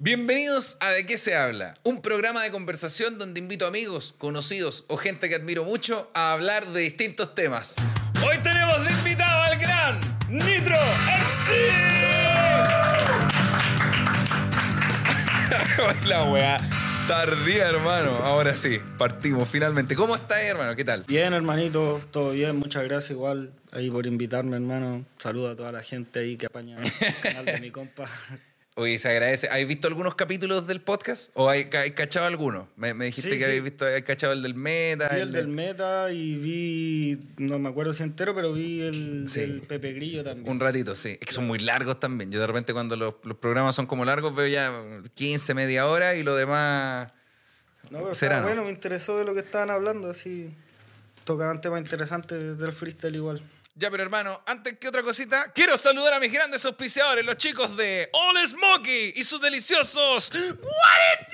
Bienvenidos a De qué se habla, un programa de conversación donde invito amigos, conocidos o gente que admiro mucho a hablar de distintos temas. Hoy tenemos de invitado al gran Nitro MC. La weá. Tardía, hermano. Ahora sí, partimos finalmente. ¿Cómo estás, hermano? ¿Qué tal? Bien, hermanito, todo bien, muchas gracias igual ahí por invitarme, hermano. Saludo a toda la gente ahí que apaña el canal de mi compa. Oye, se agradece. ¿Has visto algunos capítulos del podcast? ¿O hay, hay cachado algunos? Me, me dijiste Sí, que sí. habéis visto, hay cachado el del meta. Vi el de- del Meta y vi, no me acuerdo si entero, pero vi el Sí. del Pepe Grillo también. Un ratito, sí. Es que son muy largos también. Yo de repente cuando los, los programas son como largos veo ya 15, media hora y lo demás... no, pero será, bueno, me interesó de lo que estaban hablando, así tocaban temas interesantes del freestyle igual. Ya, pero hermano, antes que otra cosita, quiero saludar a mis grandes auspiciadores, los chicos de All Smoky y sus deliciosos What.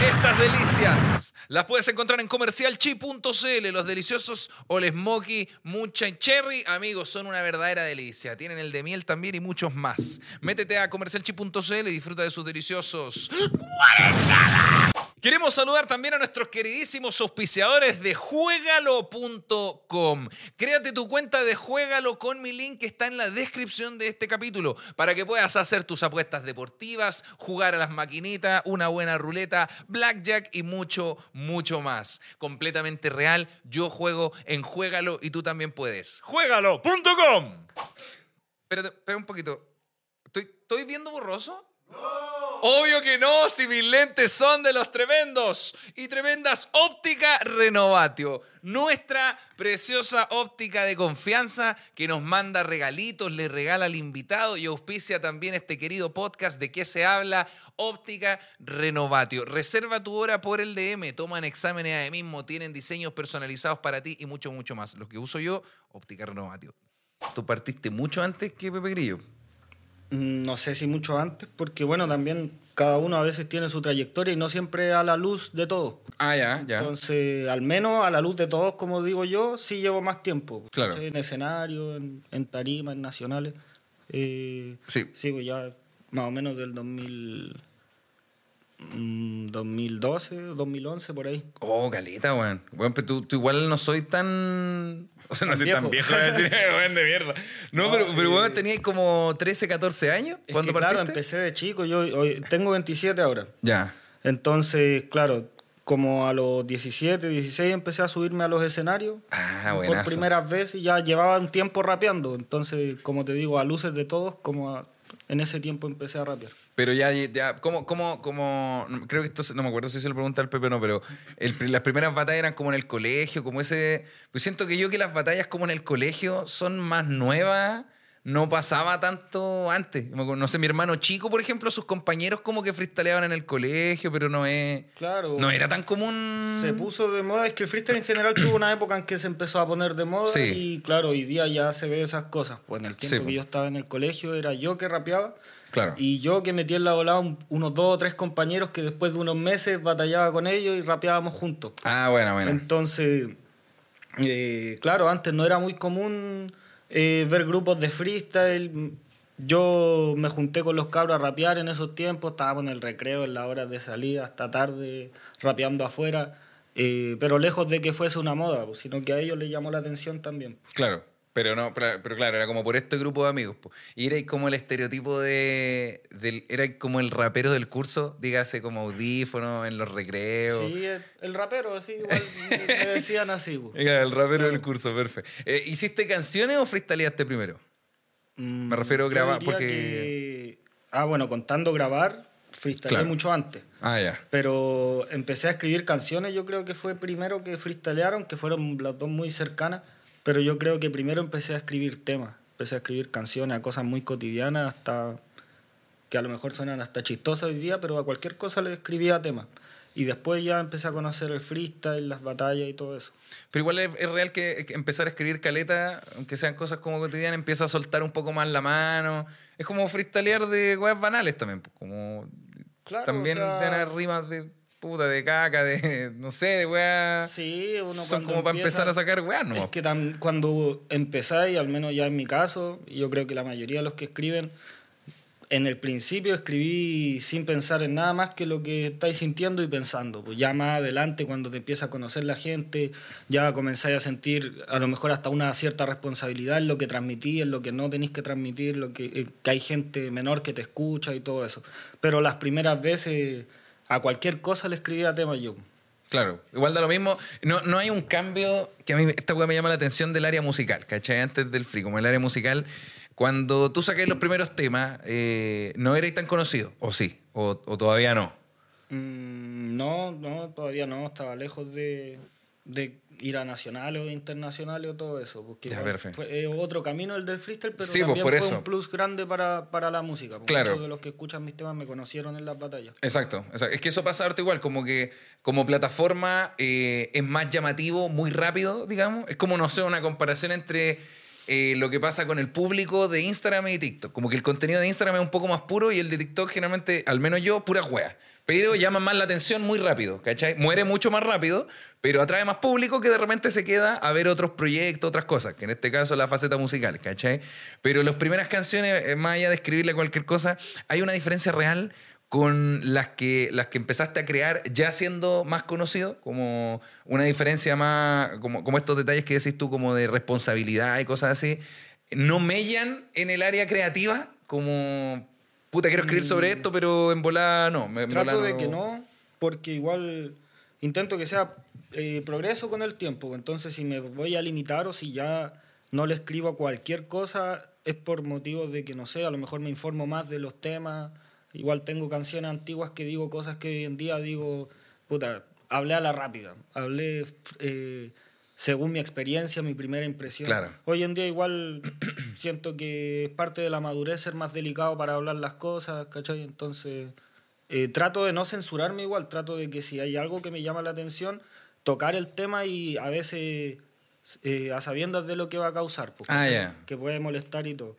Estas delicias las puedes encontrar en comercialchi.cl. Los deliciosos All Smoky, Mucha y Cherry, amigos, son una verdadera delicia. Tienen el de miel también y muchos más. Métete a comercialchi.cl y disfruta de sus deliciosos Queremos saludar también a nuestros queridísimos auspiciadores de juegalo.com. Créate tu cuenta de Juegalo con mi link que está en la descripción de este capítulo para que puedas hacer tus apuestas deportivas, jugar a las maquinitas, una buena ruleta, blackjack y mucho, mucho más. Completamente real. Yo juego en Juegalo y tú también puedes. Juegalo.com. Espera un poquito. ¿Estoy, ¿Estoy viendo borroso? Obvio que no, si mis lentes son de los tremendos y tremendas óptica Renovatio. Nuestra preciosa óptica de confianza que nos manda regalitos, le regala al invitado y auspicia también este querido podcast de qué se habla, óptica Renovatio. Reserva tu hora por el DM, toman exámenes ahí mismo, tienen diseños personalizados para ti y mucho, mucho más. Los que uso yo, óptica Renovatio. Tú partiste mucho antes que Pepe Grillo. No sé si mucho antes, porque bueno, también cada uno a veces tiene su trayectoria y no siempre a la luz de todos. Ah, ya, ya. Entonces, al menos a la luz de todos, como digo yo, sí llevo más tiempo. Claro. En escenario, en, en tarima, en nacionales. Eh, Sí. Sí, pues ya más o menos del 2000, mm, 2012, 2011, por ahí. Oh, caleta, weón. Weón, pero tú, tú igual no soy tan. O sea, no soy tan viejo, decir, weón de mierda. No, No, pero, pero eh, weón, tenías como 13, 14 años Es cuando que, claro, partiste. empecé de chico, yo hoy- tengo 27 ahora. Ya. Entonces, claro, como a los 17, 16 empecé a subirme a los escenarios. Ah, por primeras veces y ya llevaba un tiempo rapeando. Entonces, como te digo, a luces de todos, como a- en ese tiempo empecé a rapear. Pero ya, ya, ¿cómo, cómo, cómo? Creo que esto, no me acuerdo si se lo pregunta al Pepe o no, pero el las primeras batallas eran como en el colegio, como ese... Pues siento que yo que las batallas como en el colegio son más nuevas, no pasaba tanto antes. No sé, mi hermano chico, por ejemplo, sus compañeros como que freestyleaban en el colegio, pero no es... Claro. No era tan común... Se puso de moda, es que el freestyle en general tuvo una época en que se empezó a poner de moda Sí. y claro, hoy día ya se ve esas cosas. Pues en el tiempo Sí, que pues. yo estaba en el colegio era yo que rapeaba Claro. y yo que metía en la volada un- unos dos o tres compañeros que después de unos meses batallaba con ellos y rapeábamos juntos. Ah, bueno, bueno. Entonces, eh, claro, antes no era muy común eh, ver grupos de freestyle. Yo me junté con los cabros a rapear en esos tiempos, estábamos en el recreo, en las horas de salida, hasta tarde, rapeando afuera, eh, pero lejos de que fuese una moda, sino que a ellos les llamó la atención también. Claro. Pero no, pero, pero claro, era como por este grupo de amigos. po. Y era como el estereotipo de. Del, era como el rapero del curso, dígase como audífono en los recreos. Sí, el, el rapero, así, igual me decían así. Era el rapero del curso, perfecto. Eh, ¿Hiciste canciones o freestyleaste primero? Mm, Me refiero a grabar, porque- que- Ah, bueno, contando grabar, freestyle Claro. mucho antes. Ah, ya. Pero empecé a escribir canciones, yo creo que fue primero que freestylearon, que fueron las dos muy cercanas, pero yo creo que primero empecé a escribir temas, empecé a escribir canciones, a cosas muy cotidianas, hasta que a lo mejor suenan hasta chistosas hoy día, pero a cualquier cosa le escribía temas. Y después ya empecé a conocer el freestyle, las batallas y todo eso. Pero igual es, es real que empezar a escribir caleta, aunque sean cosas como cotidianas, empieza a soltar un poco más la mano. Es como freestylear de weas banales también. pues, Como Claro, también o sea- tener rimas de puta, de caca, de no sé, de weas. Sí, uno Son como para empezar a sacar weas, ¿no? Es que tam- cuando empezáis, al menos ya en mi caso, yo creo que la mayoría de los que escriben, en el principio escribí sin pensar en nada más que lo que estáis sintiendo y pensando. Pues ya más adelante, cuando te empieza a conocer la gente, ya comenzáis a sentir a lo mejor hasta una cierta responsabilidad en lo que transmitís, en lo que no tenéis que transmitir, lo que, eh, que hay gente menor que te escucha y todo eso. Pero las primeras veces a cualquier cosa le escribía tema yo. Claro, igual da lo mismo. No, no hay un cambio que a mí esta weá me llama la atención del área musical, ¿cachai? Antes del free, como el área musical cuando tú saqué los primeros temas, eh, ¿no erais tan conocido? ¿O sí? ¿O, todavía no? Mm, no, no, todavía no. Estaba lejos de, ir a nacionales o internacionales o todo eso. Porque fue otro camino el del freestyle, pero pues, también fue un plus grande para, la música. Porque claro. Muchos de los que escuchan mis temas me conocieron en las batallas. Exacto, Es que eso pasa ahorita igual, como que como plataforma eh, es más llamativo, muy rápido, digamos. Es como, no sé, una comparación entre eh, lo que pasa con el público de Instagram y TikTok. Como que el contenido de Instagram es un poco más puro y el de TikTok generalmente, al menos yo, pura wea. Pero llama más la atención muy rápido, ¿cachai? Muere mucho más rápido, pero atrae más público que de repente se queda a ver otros proyectos, otras cosas, que en este caso la faceta musical, ¿cachai? Pero las primeras canciones, eh, más allá de escribirle cualquier cosa, hay una diferencia real con las que, las que empezaste a crear ya siendo más conocido, como una diferencia más, como, como estos detalles que decís tú, como de responsabilidad y cosas así, no mellan en el área creativa, como, puta, quiero escribir sobre esto, pero en volada no. Me, Trato de que no, porque igual intento que sea eh, progreso con el tiempo, entonces si me voy a limitar o si ya no le escribo a cualquier cosa, es por motivos de que, no sé, a lo mejor me informo más de los temas. Igual tengo canciones antiguas que digo cosas que hoy en día digo, puta, hablé a la rápida, hablé eh, según mi experiencia, mi primera impresión. Hoy en día igual siento que es parte de la madurez ser más delicado para hablar las cosas, ¿cachai? Entonces eh, trato de no censurarme igual, trato de que si hay algo que me llama la atención, tocar el tema y a veces eh, a sabiendas de lo que va a causar, porque ah, que puede molestar y todo.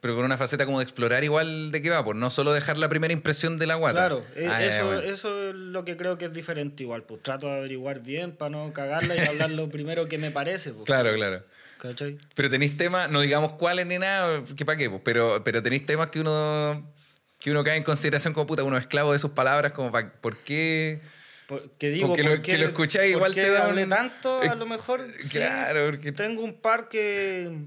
pero con una faceta como de explorar igual de qué va, por no solo dejar la primera impresión de la guata. Claro, eh, ah, eso, eso es lo que creo que es diferente igual, pues trato de averiguar bien para no cagarla y hablar lo primero que me parece. Pues. claro, claro. ¿Cachai? Pero tenéis temas, no digamos cuáles ni nada, que para qué, pues, pero, pero tenéis temas que uno que uno cae en consideración como puta, uno esclavo de sus palabras, como para, ¿por qué? Que digo, porque lo, que lo escucháis igual te da un... tanto, a lo mejor. claro, porque. Tengo un par que.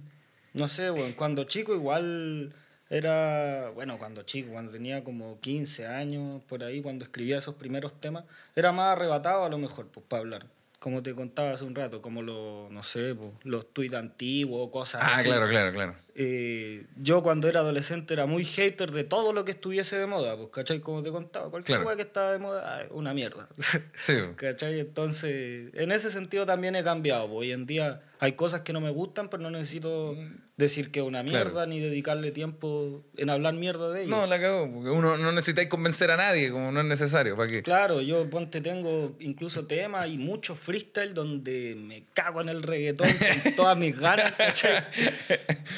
No sé, bueno, cuando chico igual era. Bueno, cuando chico, cuando tenía como 15 años, por ahí, cuando escribía esos primeros temas, era más arrebatado a lo mejor, pues, para hablar como te contaba hace un rato, como los, no sé, los tweets antiguos, cosas ah, así. Ah, claro, claro, claro. Eh, yo cuando era adolescente era muy hater de todo lo que estuviese de moda, pues, ¿cachai? Como te contaba, cualquier cosa que estaba de moda, una mierda. Sí. ¿Cachai? Entonces, en ese sentido también he cambiado. Hoy en día hay cosas que no me gustan, pero no necesito decir que es una mierda ni dedicarle tiempo en hablar mierda de ellos. No, la cago, porque uno no necesita convencer a nadie, como no es necesario. ¿para qué? Claro, yo ponte tengo incluso temas y muchos freestyle donde me cago en el reggaetón con todas mis ganas, ¿cachai?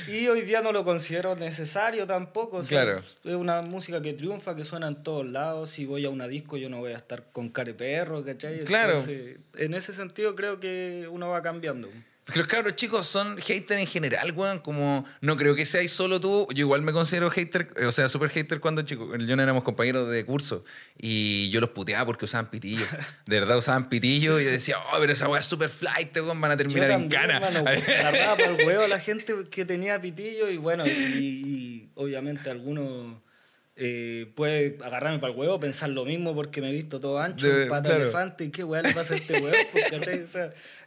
Y hoy día no lo considero necesario tampoco. claro. Es una música que triunfa, que suena en todos lados. Si voy a una disco, yo no voy a estar con care perro, ¿cachai? Claro. en ese sentido, creo que uno va cambiando. Porque los cabros chicos son haters en general, weón. Como no creo que seáis solo tú. Yo igual me considero hater, o sea, súper hater cuando chico. Yo no éramos compañeros de curso. Y yo los puteaba porque usaban pitillo. De verdad usaban pitillo. Y yo decía, oh, pero esa weá es súper flight, weón. Van a terminar en cana. Agarraba para el huevo a la gente que tenía pitillo. Y bueno, y obviamente algunos eh, puede agarrarme para el huevo, pensar lo mismo porque me he visto todo ancho, de, pata elefante, y qué weá le pasa a este huevo, pues,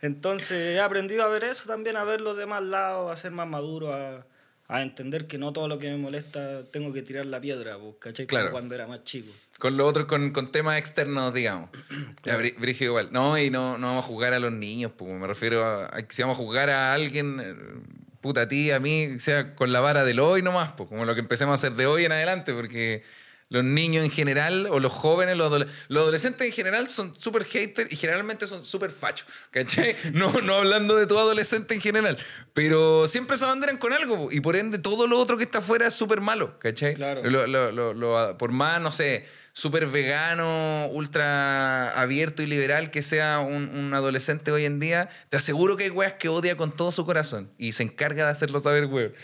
entonces he aprendido a ver eso también, a ver los demás lados, a ser más maduro, a, a entender que no todo lo que me molesta tengo que tirar la piedra, pues, ¿cachai? Claro. cuando era más chico. Con lo otro, con, con temas externos, digamos. Ya, igual. No, y no, no vamos a jugar a los niños, pues me refiero a, a si vamos a jugar a alguien eh, puta, a ti, a mí, sea con la vara del hoy nomás, pues, como lo que empecemos a hacer de hoy en adelante, porque los niños en general, o los jóvenes, los, adolescentes en general son súper haters y generalmente son súper fachos, ¿cachai? No, no hablando de todo adolescente en general, pero siempre se abanderan con algo y por ende todo lo otro que está afuera es súper malo, ¿cachai? Claro. por más, no sé súper vegano, ultra abierto y liberal que sea un, adolescente hoy en día, te aseguro que hay weas que odia con todo su corazón y se encarga de hacerlo saber, weón.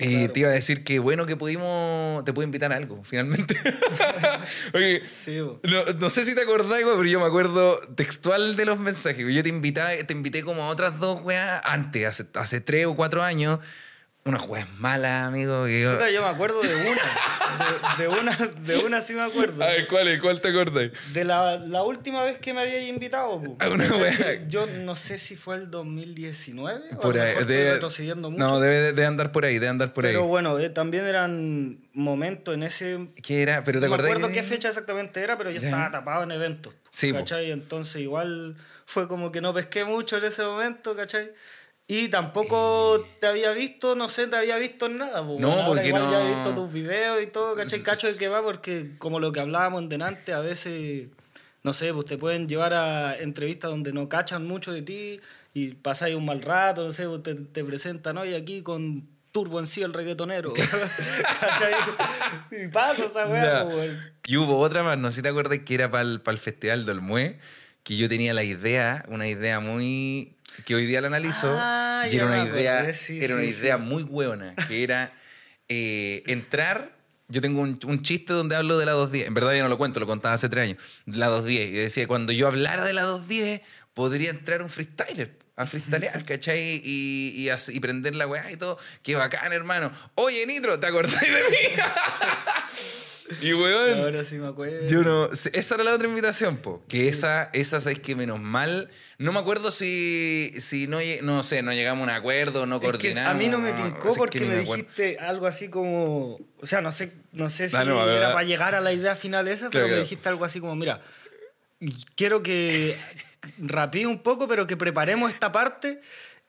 Y Claro. te iba a decir que bueno que pudimos, te pude invitar a algo, finalmente. Oye, Sí, no, no sé si te acordás, güey, pero yo me acuerdo textual de los mensajes. Yo te invité, te invité como a otras dos weas antes, hace, hace tres o cuatro años. Unas weas malas, amigo. que yo- Puta, yo me acuerdo de una. De, de una, de una sí me acuerdo. A ver, ¿cuál? ¿Cuál te acordás? De la, la última vez que me había invitado. po. A una wea. Yo no sé si fue el 2019. o Por lo ahí. debe- retrocediendo mucho. No, debe de andar por ahí, debe andar por pero ahí. bueno, eh, también eran momentos en ese. ¿Qué era? ¿Pero te no me acuerdo qué fecha exactamente era, pero yo Ya. estaba tapado en eventos. Sí, po. ¿Cachai? Entonces igual fue como que no pesqué mucho en ese momento, ¿cachai? Y tampoco te había visto, no sé, te había visto en nada. po. No, Ahora porque igual no- ya he visto tus videos y todo, ¿cachai? Cacho de que va, porque como lo que hablábamos en delante, a veces, no sé, pues te pueden llevar a entrevistas donde no cachan mucho de ti y pasáis un mal rato, no sé, pues te, te presentan hoy aquí con Turbo en sí el reggaetonero. ¿Cachai? Y pasa esa weá, po, weón. Y hubo otra más, no sé si te acuerdas que era para el, Festival del Mue, que yo tenía la idea, una idea muy... que hoy día la analizo, Ah, y era una idea, sí, era una idea sí. muy hueona, que era eh, entrar... Yo tengo un, un chiste donde hablo de la 210. En verdad yo no lo cuento, lo contaba hace tres años. La 210. Yo decía, cuando yo hablara de la 210, podría entrar un freestyler a freestylear, ¿cachai? Y, y, así- y prender la weá y todo. Qué bacán, hermano. Oye, Nitro, ¿te acordáis de mí? y weón, Ahora sí me acuerdo. yo no. Esa era la otra invitación, po. Que esa, esa, sabes que menos mal. No me acuerdo si, si no, no sé, no llegamos a un acuerdo, no Es que coordinamos. a mí no me no tincó es que porque me acuerdo. dijiste algo así como. O sea, no sé, no sé si no, ver, era para llegar a la idea final esa, Claro, pero me claro. dijiste algo así como: mira, quiero que rapee un poco, pero que preparemos esta parte.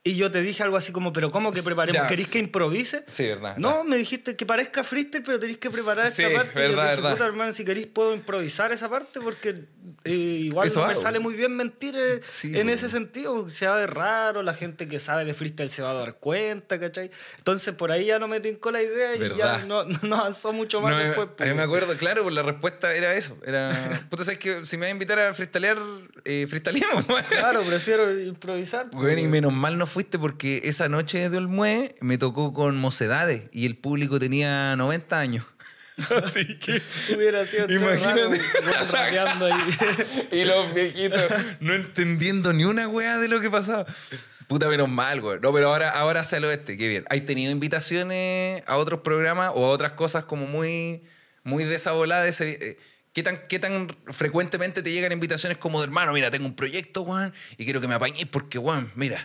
Y yo te dije algo así como, pero ¿cómo que preparemos? Ya, ¿Queréis que improvise? Sí, verdad. No, me dijiste que parezca freestyle, pero tenéis que preparar Sí, esta parte. y yo verdad, dije, verdad. puta, hermano, si queréis puedo improvisar esa parte porque eh, igual Eso no me sale muy bien mentir eh, Sí, en ese sentido. Se va a ver raro, la gente que sabe de freestyle se va a dar cuenta, ¿cachai? Entonces por ahí ya no me tincó la idea y Verdad. ya no, no avanzó mucho más No, después. a mí me acuerdo, claro, pues la respuesta era eso. Era. Puta, ¿sabes que Si me vas a invitar a freestylear, eh. Claro, prefiero improvisar. Bueno, y menos mal no fuiste porque esa noche de Olmué me tocó con mocedades y el público tenía 90 años. Así que. Hubiera sido Imagínate. raro, ahí. y los viejitos no entendiendo ni una weá de lo que pasaba. Puta, menos mal, güey. No, pero ahora, ahora hacia el oeste, qué bien. ¿Has tenido invitaciones a otros programas o a otras cosas como muy, muy de esa volada? de ese- eh, ¿Qué tan, ¿Qué tan frecuentemente te llegan invitaciones como de hermano? Mira, tengo un proyecto, Juan, y quiero que me apañes porque, Juan, mira,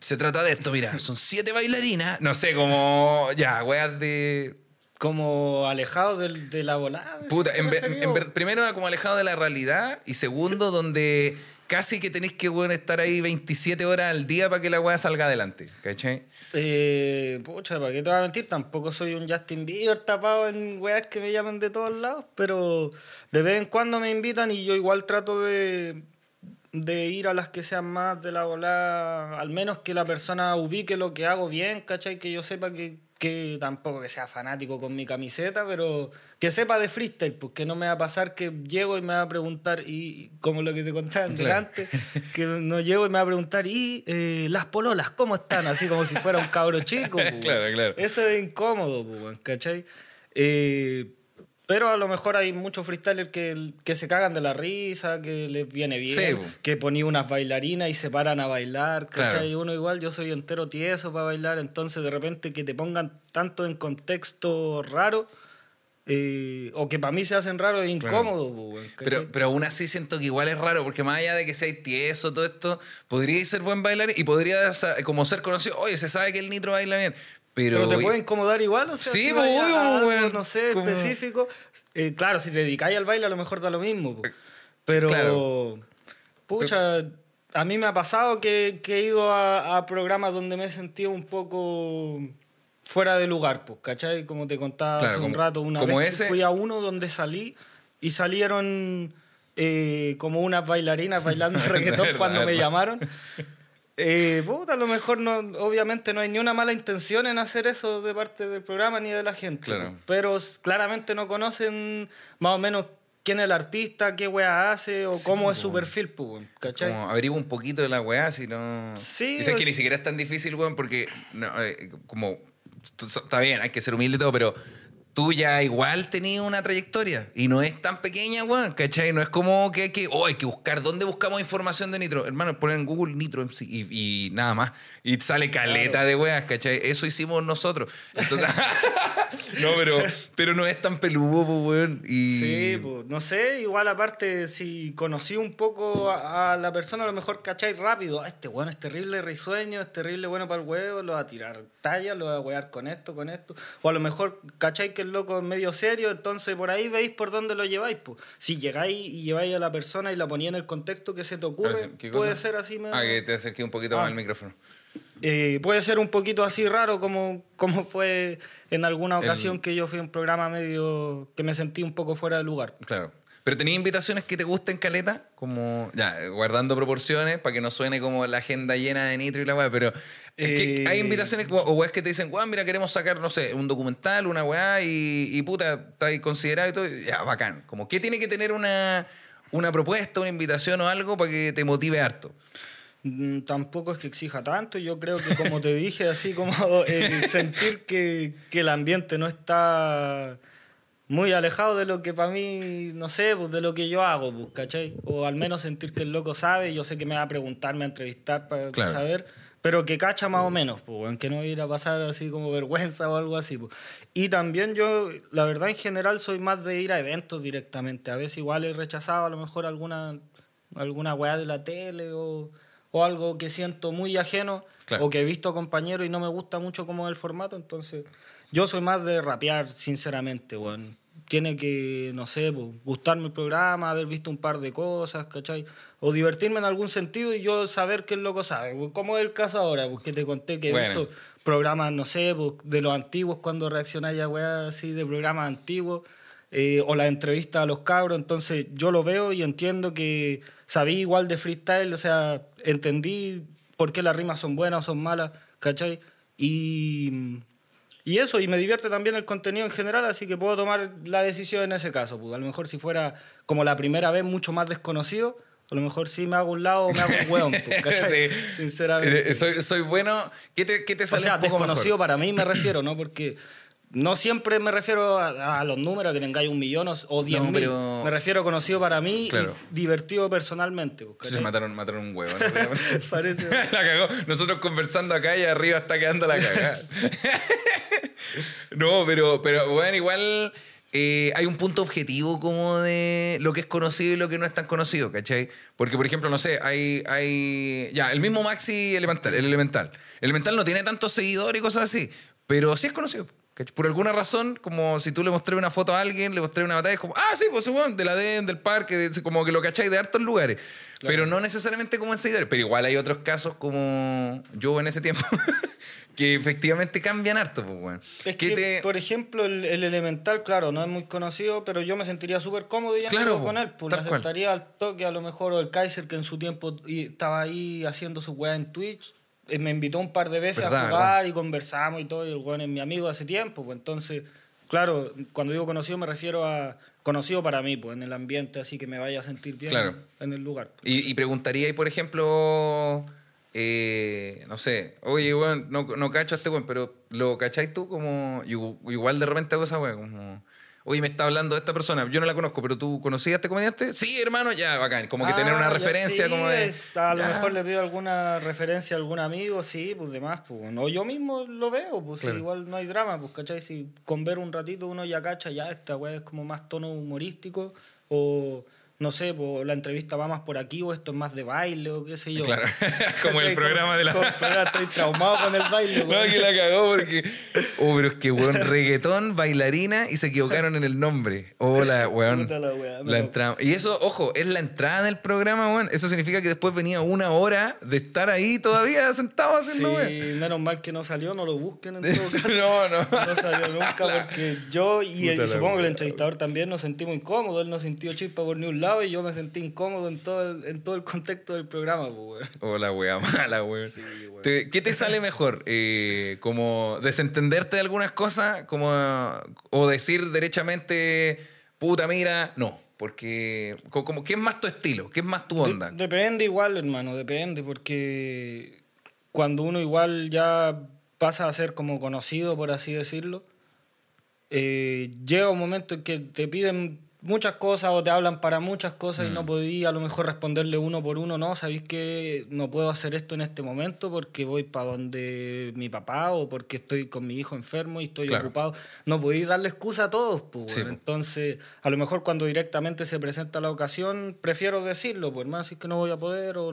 se trata de esto, mira, son siete bailarinas, no sé, como, ya, weas de, Como alejado del- de, la volada. Puta, ¿sí en te ve- en ver- primero como alejado de la realidad y segundo donde casi que tenéis que bueno, estar ahí 27 horas al día para que la weá salga adelante, ¿cachai? Eh, pucha, ¿para qué te voy a mentir? Tampoco soy un Justin Bieber tapado en weas que me llaman de todos lados, pero de vez en cuando me invitan y yo igual trato de, de ir a las que sean más de la volada, al menos que la persona ubique lo que hago bien, ¿cachai? Que yo sepa que, que tampoco que sea fanático con mi camiseta, pero que sepa de freestyle, porque no me va a pasar que llego y me va a preguntar, y como lo que te contaba Claro. delante, que no llego y me va a preguntar, ¿y eh, las pololas cómo están? Así como si fuera un cabro chico. weón. Claro, claro. Eso es incómodo, weón, ¿cachai? Eh, pero a lo mejor hay muchos freestylers que, que se cagan de la risa, que les viene bien, Sí, que poní unas bailarinas y se paran a bailar, ¿cachai? Claro. Y uno igual, yo soy entero tieso para bailar, entonces de repente que te pongan tanto en contexto raro, eh, o que para mí se hacen raro, es incómodo, po, weón, ¿cachai? Pero, pero aún así siento que igual es raro, porque más allá de que seáis tieso, todo esto, podríais ser buen bailarín y podría como ser conocido, oye, se sabe que el nitro baila bien, pero... Pero, te puede incomodar igual, o sea, Sí, si obvio, a algo, no sé, específico. eh, claro, si te dedicáis al baile a lo mejor da lo mismo. po. Pero, Claro. pucha, a mí me ha pasado que, que he ido a, a programas donde me he sentido un poco fuera de lugar, pues, ¿cachai? Como te contaba Claro, hace un como- rato, una como vez ese- fui a uno donde salí y salieron eh, como unas bailarinas bailando reggaetón cuando me llamaron. Eh, puta, a lo mejor no, obviamente no hay ni una mala intención en hacer eso de parte del programa ni de la gente. Claro. Pero claramente no conocen más o menos quién es el artista, qué wea hace o Sí, cómo es su perfil, pues, ¿cachai? Como averigua un poquito de la weá, si no... Sí, Y sabes que o- ni siquiera es tan difícil, weón, porque no, eh, como está bien, hay que ser humilde y todo, pero tú ya igual tenías una trayectoria y no es tan pequeña, weón, ¿cachai? No es como que hay que, oh, hay que buscar, ¿dónde buscamos información de Nitro? Hermano, poner en Google Nitro MC y, y nada más. Y sale caleta Claro. de weas, ¿cachai? Eso hicimos nosotros. Entonces, no, pero, pero no es tan peludo, pues, weón. Y... Sí, pues, no sé, igual aparte, si conocí un poco a, a la persona, a lo mejor cacháis rápido, "Ah, este bueno es terrible risueño, es terrible bueno para el huevo, lo va a tirar talla, lo va a huear con esto, con esto. O a lo mejor cacháis que el loco es medio serio, entonces por ahí veis por dónde lo lleváis. Pues. Si llegáis y lleváis a la persona y la ponéis en el contexto que se te ocurre, Ahora sí, ¿qué puede cosa? ser así medio- Ah, que te acerqué un poquito Ah. más al micrófono. eh, puede ser un poquito así raro como, como fue en alguna El- ocasión que yo fui a un programa medio que me sentí un poco fuera de lugar. Claro. Pero tenía invitaciones que te gusten, Caleta, como, ya, guardando proporciones para que no suene como la agenda llena de nitro y la weá, pero es que Eh, hay invitaciones o weas que te dicen, weón, mira, queremos sacar, no sé, un documental, una weá, y, y puta, está ahí considerado y todo, ya, bacán. Como, ¿qué tiene que tener una, una propuesta, una invitación o algo para que te motive harto? Mm, Tampoco es que exija tanto, yo creo que como te dije, así como eh, sentir que, que el ambiente no está muy alejado de lo que para mí, no sé, pues de lo que yo hago, pues, ¿cachai? O al menos sentir que el loco sabe, yo sé que me va a preguntar, me va a entrevistar para Claro. saber, pero que cacha más o menos, pues, weón, que no ir a pasar así como vergüenza o algo así, pues. Y también yo, la verdad en general, soy más de ir a eventos directamente, a veces igual he rechazado a lo mejor alguna, alguna weá de la tele o, o algo que siento muy ajeno Claro. o que he visto a compañeros y no me gusta mucho como el formato, entonces yo soy más de rapear, sinceramente, weón. Tiene que, no sé, pues, gustarme el programa, haber visto un par de cosas, ¿cachai? O divertirme en algún sentido y yo saber que el loco sabe. pues, Como es el caso ahora, pues que te conté que he Bueno. visto programas, no sé, pues, de los antiguos, cuando reaccionáis a weas así de programas antiguos, eh, o la entrevista a los cabros, entonces yo lo veo y entiendo que sabí igual de freestyle, o sea, entendí por qué las rimas son buenas o son malas, ¿cachai? Y, y eso, y me divierte también el contenido en general, así que puedo tomar la decisión en ese caso. Pues. A lo mejor si fuera como la primera vez mucho más desconocido, a lo mejor sí me hago un lado o me hago un hueón, pues, ¿cachai? Sí. Sinceramente. Eh, soy, soy bueno. ¿Qué te, qué te O sale sea, un poco desconocido mejor? para mí me refiero, ¿no? Porque no siempre me refiero a, a los números, que tengáis un millón o, o diez mil. pero- Me refiero a conocido para mí Claro. y divertido personalmente. pues, se mataron, mataron un huevo. ¿no? Parece. la cagó. Nosotros conversando acá y arriba está quedando la cagada. no, pero, pero bueno, igual eh, hay un punto objetivo como de lo que es conocido y lo que no es tan conocido, ¿cachai? Porque, por ejemplo, no sé, hay, hay. Ya, el mismo Maxi Elemental, el Elemental. El Elemental no tiene tantos seguidores y cosas así, pero sí es conocido. Por alguna razón, como si tú le mostré una foto a alguien, le mostré una batalla, es como, ah, sí, pues bueno, de la DEN, del parque, de- como que lo cacháis de hartos lugares. Pero no necesariamente como en seguidores. Pero igual hay otros casos como yo en ese tiempo, que efectivamente cambian harto, pues, weón. Es ¿Qué que, te- por ejemplo, el, el Elemental, claro, no es muy conocido, pero yo me sentiría súper cómodo y Claro, con él. Pues tal le cual. aceptaría al toque, a lo mejor, o el Kaiser, que en su tiempo estaba ahí haciendo su weá en Twitch. Eh, Me invitó un par de veces Verdad, a jugar y conversamos y todo, y el weón es mi amigo hace tiempo. Pues entonces, claro, cuando digo conocido me refiero a conocido para mí, pues en el ambiente, así que me vaya a sentir bien Claro. en el lugar. Y, y preguntaría, y por ejemplo, eh, no sé, oye, weón, no, no cacho a este weón, pero ¿lo cacháis tú? Como, igu- igual de repente hago esa weón, como, oye, me está hablando de esta persona, yo no la conozco, pero ¿tú conocías a este comediante? Sí, hermano, ya, bacán. Como que tener Ah, una ya, referencia sí, como de... es- a lo ya. mejor le pido alguna referencia a algún amigo, sí, pues demás, pues. O yo mismo lo veo, pues sí, igual no hay drama, pues, ¿cachai? Si con ver un ratito uno ya cacha, ya esta weá es como más tono humorístico, o no sé, pues la entrevista va más por aquí, o esto es más de baile, o qué sé yo. Claro, como el programa de la... como estoy traumado con el baile, No, weón. que la cagó porque. Oh, pero es que, weón, reggaetón, bailarina y se equivocaron en el nombre. Hola, weón. Puta la La entrada. Y eso, ojo, es la entrada del programa, weón. Eso significa que después venía una hora de estar ahí todavía sentado Sí, haciendo, weón. menos mal que no salió, no lo busquen en todo caso. No, no. No salió nunca porque yo y, y supongo que el entrevistador también nos sentimos incómodos. Él no sintió chispa por ni un lado y yo me sentí incómodo en todo el, en todo el contexto del programa. Pues. Hola, weá, mala, weón. Sí, ¿Qué te sale mejor? Eh, ¿Como desentenderte de algunas cosas? Como, ¿O decir derechamente, puta, mira? No. Porque, co- como, ¿qué es más tu estilo? ¿Qué es más tu onda? De- depende igual, hermano, depende porque cuando uno igual ya pasas a ser como conocido, por así decirlo, eh, llega un momento en que te piden muchas cosas o te hablan para muchas cosas y no Mm. podí a lo mejor responderle uno por uno, no, sabéis que no puedo hacer esto en este momento porque voy para donde mi papá o porque estoy con mi hijo enfermo y estoy Claro. ocupado. No podéis darle excusa a todos, pues. Sí. Entonces, a lo mejor cuando directamente se presenta la ocasión, prefiero decirlo, pues hermano, si es que no voy a poder o,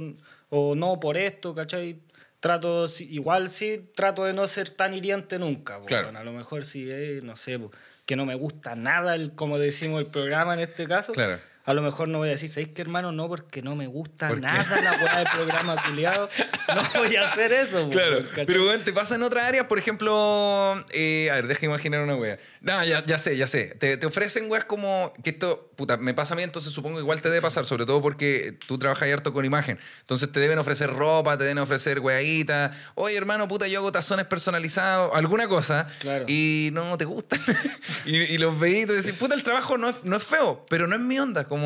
o no por esto, ¿cachai? Trato, sí- igual sí, trato de no ser tan hiriente nunca. pues, Claro. A lo mejor si es, no sé, pues, que no me gusta nada, el, como decimos el programa en este caso. Claro. A lo mejor no voy a decir, ¿sabéis qué, hermano? No, porque no me gusta nada la weá del programa culiado. No voy a hacer eso. pues, Claro, ¿cachai? pero bueno, te pasa en otras áreas, por ejemplo, eh, a ver, deja imaginar una wea. No, ya, ya sé, ya sé. Te, te ofrecen weas como que esto, puta, me pasa a mí, entonces supongo que igual te debe pasar, sobre todo porque tú trabajas harto con imagen. Entonces te deben ofrecer ropa, te deben ofrecer weaditas. Oye, hermano, puta, yo hago tazones personalizados, alguna cosa. Claro. Y no te gustan. y, y los veí y decís, puta, el trabajo no es, no es feo, pero no es mi onda. Como,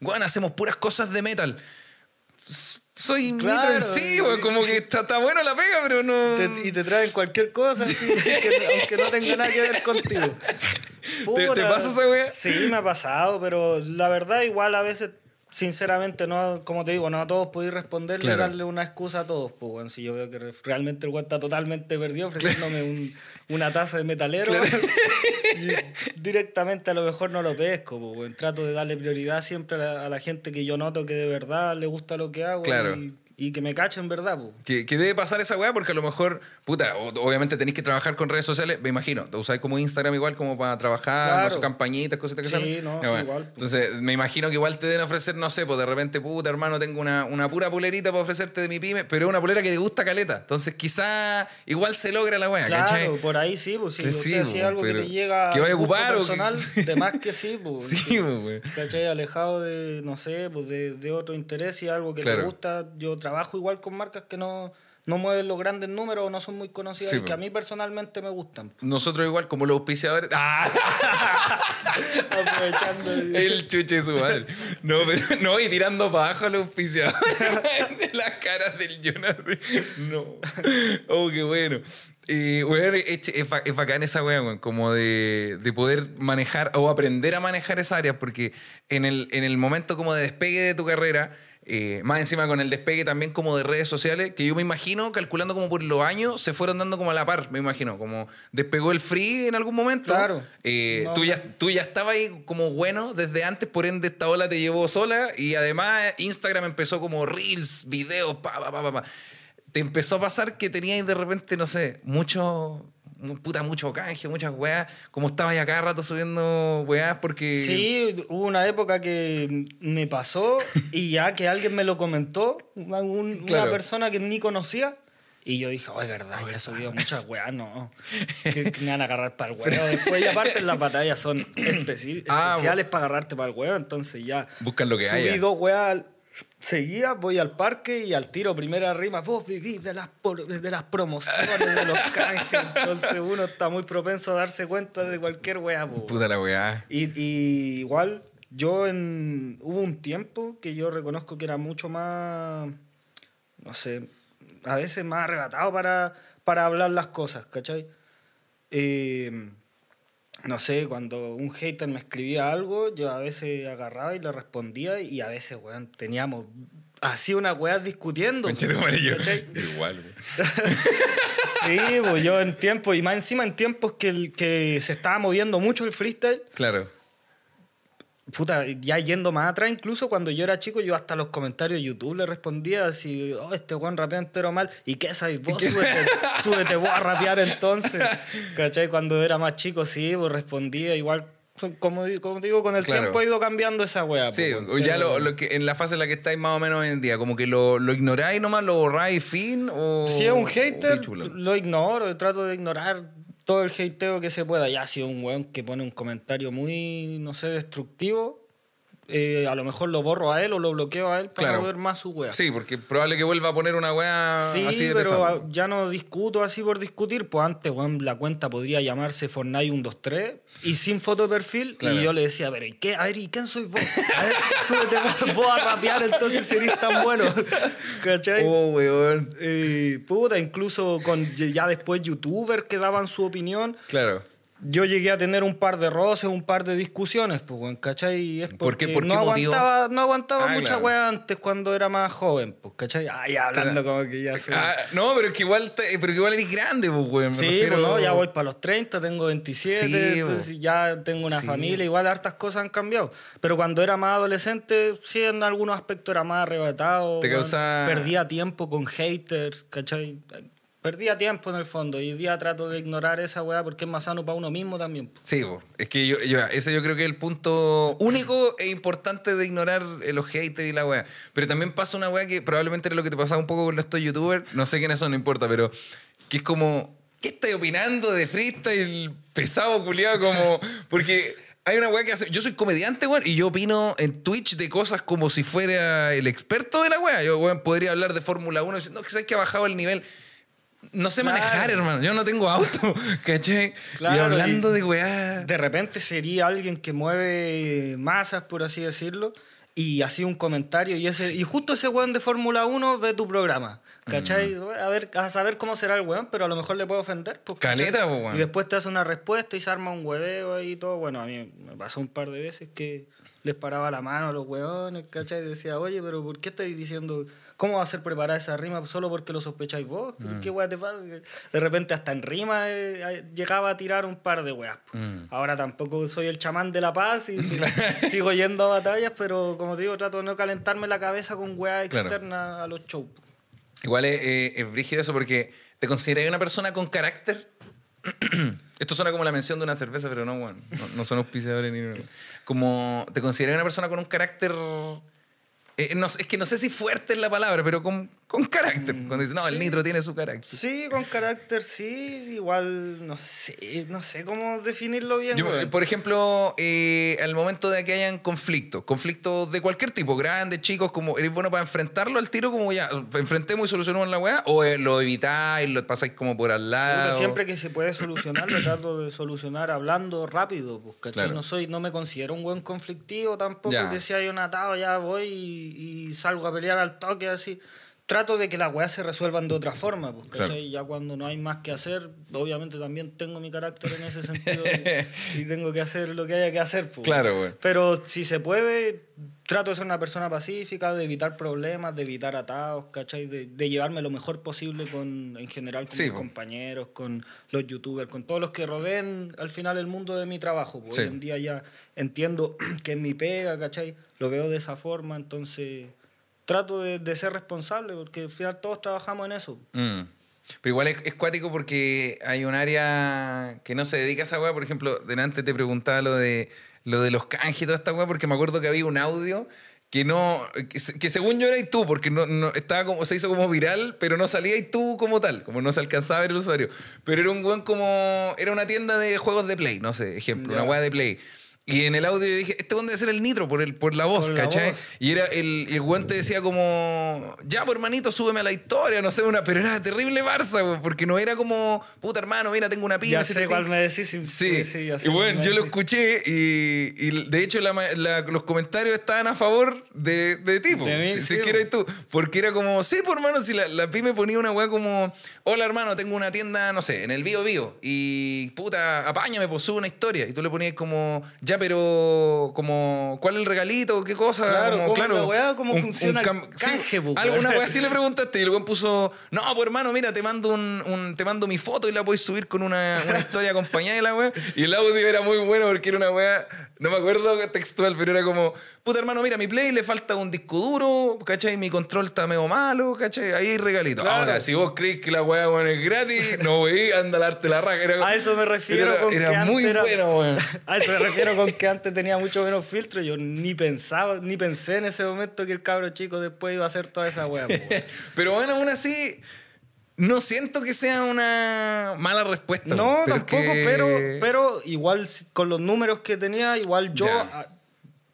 bueno, hacemos puras cosas de metal. Soy Claro, Nitro MC, weón, como que está, está buena la pega, pero no. Te- y te traen cualquier cosa, que- aunque no tenga nada que ver contigo. ¿Te- te pasa esa wea? Sí, me ha pasado, pero la verdad igual a veces, sinceramente, no como te digo, no a todos podéis responderle Claro. y darle una excusa a todos. Pues, si yo veo que re- realmente el weón está totalmente perdido ofreciéndome un- una taza de metalero, Claro. y directamente a lo mejor no lo pesco. Pues. Trato de darle prioridad siempre a la, a la gente que yo noto que de verdad le gusta lo que hago Claro. y, y que me cachen, ¿verdad? Pues. Que, que debe pasar esa weá porque a lo mejor, puta, o- obviamente tenéis que trabajar con redes sociales, me imagino. Te usáis como Instagram igual como para trabajar, Claro. no campañitas, cositas que Sí, no, sí, igual. Entonces, me imagino que igual te deben ofrecer, no sé, pues de repente, puta, hermano, tengo una, una pura polerita para ofrecerte de mi pyme, pero es una polera que te gusta caleta. Entonces, quizá igual se logra la weá, Claro, ¿cachai? por ahí sí, pues sí, Que o sí, sea, po, si es algo que te llega que vaya a ocupar o que- personal, de más que sí, pues. Sí, pues. ¿Cachai? Alejado de, no sé, pues de, de otro interés y algo que Claro. te gusta. Yo trabajo igual con marcas que no, no mueven los grandes números o no son muy conocidas Sí, y que a mí personalmente me gustan. Nosotros igual, como los auspiciadores... ¡Ah! Aprovechando. El chuche de su madre. No, pero, no, y tirando para abajo a los auspiciadores de las caras del Jonas. No. Oh, qué bueno. Y, weón, es, es, ba- es bacán esa weá, weón, como de, de poder manejar o aprender a manejar esa área, porque en el, en el momento como de despegue de tu carrera, eh, más encima con el despegue también como de redes sociales, que yo me imagino, calculando como por los años, se fueron dando como a la par, me imagino, como despegó el free en algún momento. Claro. Eh, No, tú, ya, tú ya estabas ahí como bueno desde antes, por ende esta ola te llevó sola y además Instagram empezó como reels, videos, pa, pa, pa, pa, pa. Te empezó a pasar que tenías de repente, no sé, mucho, mu- puta, mucho canje, muchas weas, como estabas ya cada rato subiendo weas porque... Sí, hubo una época que me pasó y ya que alguien me lo comentó, un- un- Claro. una persona que ni conocía. Y yo dije, oh, es verdad, ya he subido muchas weas, no. Que, que me van a agarrar para el huevo. Después, y aparte, las batallas son especi- Ah, especiales para agarrarte para el huevo. Entonces, ya. Buscan lo que subí haya. dos weas seguía, voy al parque y al tiro, primera rima. Vos vivís de las, por- de las promociones, de los canjes. Entonces, uno está muy propenso a darse cuenta de cualquier wea, po. Puta la wea. Y, y igual, yo en. Hubo un tiempo que yo reconozco que era mucho más. No sé. A veces más arrebatado para, para hablar las cosas, ¿cachai? Eh, no sé, cuando un hater me escribía algo, yo a veces agarraba y le respondía y a veces, weón, teníamos así unas weas discutiendo. Conchete amarillo. ¿cachai? Igual, weón. Sí, pues yo en tiempo, y más encima en tiempos que, el, que se estaba moviendo mucho el freestyle, Claro. Puta, ya yendo más atrás, incluso cuando yo era chico, yo hasta los comentarios de YouTube le respondía así, oh, este Juan rapea entero mal, ¿y qué sabes vos? Súbete, súbete vos a rapear entonces. ¿Cachai? Cuando era más chico, sí, pues respondía igual. Como, como digo, con el Claro. tiempo ha ido cambiando esa weá. Sí, pues, o ya lo, lo que, en la fase en la que estáis más o menos hoy en día, como que lo, lo ignoráis nomás, lo borráis fin o... Si es un hater, qué lo ignoro, trato de ignorar todo el hateo que se pueda. Ya si es un weón que pone un comentario muy, no sé, destructivo, eh, a lo mejor lo borro a él o lo bloqueo a él para Claro. no ver más su wea. Sí, porque probable que vuelva a poner una weá Sí, así de pero pesado. ya no discuto así por discutir. Pues antes, weón, la cuenta podría llamarse Fortnite 123 y sin foto de perfil. Claro. Y yo le decía, pero ¿y qué? A ver, ¿y quién soy vos? A ver, súbete vos, a rapear entonces si eres tan bueno. ¿Cachai? Oh, weón. Eh, puta, incluso con ya después youtubers que daban su opinión. Claro. Yo llegué a tener un par de roces, un par de discusiones, pues, weón, ¿cachai? Y es ¿Por qué- porque por qué no, aguantaba, no aguantaba Ah, mucha claro. wea antes cuando era más joven, pues, ¿cachai? Ay, hablando como que ya soy... Ah, no, pero es que igual, te- pero que igual eres grande, pues, weón. Sí, refiero- pues no, ya voy para los 30, tengo 27, Sí, entonces bo. ya tengo una Sí. familia, igual hartas cosas han cambiado. Pero cuando era más adolescente, sí, en algunos aspectos era más arrebatado. Te weón. causa- Perdía tiempo con haters, ¿cachai? Perdía tiempo en el fondo y hoy día trato de ignorar esa weá porque es más sano para uno mismo también. Sí, es que yo, yo- ese yo creo que es el punto único e importante de ignorar eh, los haters y la weá. Pero también pasa una weá que probablemente era lo que te pasaba un poco con estos youtubers, no sé quiénes son, no importa, pero que es como, ¿qué estás opinando de freestyle pesado, culiado? Como, porque hay una weá que hace, yo soy comediante, weón, y yo opino en Twitch de cosas como si fuera el experto de la weá. Yo, weón, podría hablar de Fórmula 1 y decir, no, que sabes que ha bajado el nivel. No sé Claro. manejar, hermano. Yo no tengo auto, ¿cachai? y Claro, hablando y- de weá. De repente sería alguien que mueve masas, por así decirlo, y así un comentario y ese y justo ese weón de Fórmula 1 ve tu programa. ¿Cachai? Mm. A ver, a saber cómo será el weón, pero a lo mejor le puede ofender. pues. Caleta, po, weón. Y después te hace una respuesta y se arma un hueveo y todo. Bueno, a mí me pasó un par de veces que les paraba la mano a los weones, ¿cachai? Y decía, oye, pero ¿por qué estáis diciendo, cómo va a ser preparada esa rima solo porque lo sospecháis vos? Mm. ¿Qué weá te pasa? De repente hasta en rima eh, eh, llegaba a tirar un par de weas. Mm. Ahora tampoco soy el chamán de la paz y sigo yendo a batallas, pero como te digo, trato de no calentarme la cabeza con weas Claro. externas a los shows. Igual es, eh, es brígido eso porque te consideras una persona con carácter. Esto suena como la mención de una cerveza, pero no, bueno, no, no son auspiciadores ni nada. Como te consideras una persona con un carácter. Eh, no es que no sé si fuerte es la palabra, pero con, con carácter. Cuando dices, no, el nitro tiene su carácter. Sí, con carácter sí, igual no sé, no sé cómo definirlo bien. Yo, por ejemplo, eh, al momento de que hayan conflictos, conflictos de cualquier tipo, grandes, chicos, como eres bueno para enfrentarlo al tiro, como ya, enfrentemos y solucionemos la weá, o eh, lo evitáis, lo pasáis como por al lado. siempre que se puede solucionar, lo trato de solucionar hablando rápido, pues, ¿cachai? Claro. No, soy, no me considero un buen conflictivo tampoco, Ya. que si hay un atado ya voy y, y salgo a pelear al toque así. Trato de que las weas se resuelvan de otra forma, pues, Claro. Ya cuando no hay más que hacer, obviamente también tengo mi carácter en ese sentido y, y tengo que hacer lo que haya que hacer, pues. Claro, güey. Pero si se puede, trato de ser una persona pacífica, de evitar problemas, de evitar atados, ¿cachai? De, de llevarme lo mejor posible con, en general con Sí, mis po. compañeros, con los youtubers, con todos los que rodeen al final el mundo de mi trabajo. po. Sí. Hoy en día ya entiendo que es mi pega, ¿cachai? Lo veo de esa forma, entonces trato de, de ser responsable porque al final todos trabajamos en eso. Mm. Pero igual es, es cuático porque hay un área que no se dedica a esa weá. Por ejemplo, delante te preguntaba lo de, lo de los canjes y toda esta weá, porque me acuerdo que había un audio que no. que, se- que según yo erais tú, porque no, no- estaba como, se hizo como viral, pero no salía y tú como tal, como no se alcanzaba a ver el usuario. Pero era un weón como. Era una tienda de juegos de Play, no sé, ejemplo, una weá de Play. Y en el audio yo dije, este weón debe ser el nitro por, el, por la voz, Por la ¿cachai? voz. Y era el, el weón te decía como, ya, pues hermanito, súbeme a la historia, no sé, una, pero era terrible Barça, weón, porque no era como, puta hermano, mira, tengo una pyme. ya sé cuál tinca". me decís. Sí, Sí, sí, ya sé y bueno, me yo lo escuché y, y de hecho la ma- la- los comentarios estaban a favor de, de ti, po, De mí, si, si sí, es que po. eres tú. Porque era como, sí, pues hermano, si la, la pyme ponía una weá como, hola hermano, tengo una tienda, no sé, en el Bio Bio y puta, apáñame, pues sube una historia. Y tú le ponías como, ya, pero como, ¿cuál es el regalito? ¿Qué cosa? Claro, como, ¿cómo es la weá? ¿Cómo funciona el canje, po, Alguna weá así le preguntaste y el weón puso, no, pues hermano, mira, te mando un, un- te mando mi foto y la puedes subir con una, una historia acompañada de la weá. Y el audio era muy bueno porque era una weá, no me acuerdo textual, pero era como, puta hermano, mira, mi play le falta un disco duro, ¿cachai? Mi control está medio malo, ¿cachai? Ahí hay regalito. Claro. Ahora, si vos crees que la weá weón, es gratis, no wey, anda a darte la raja. Era, A eso me refiero era, con era que antes muy era- bueno, weón. A eso me refiero con que antes tenía mucho menos filtro. Yo ni pensaba, ni pensé en ese momento que el cabro chico después iba a hacer toda esa weá. weón. Pero bueno, aún así, no siento que sea una mala respuesta. No, pero tampoco, que- pero, pero igual con los números que tenía, igual yo a-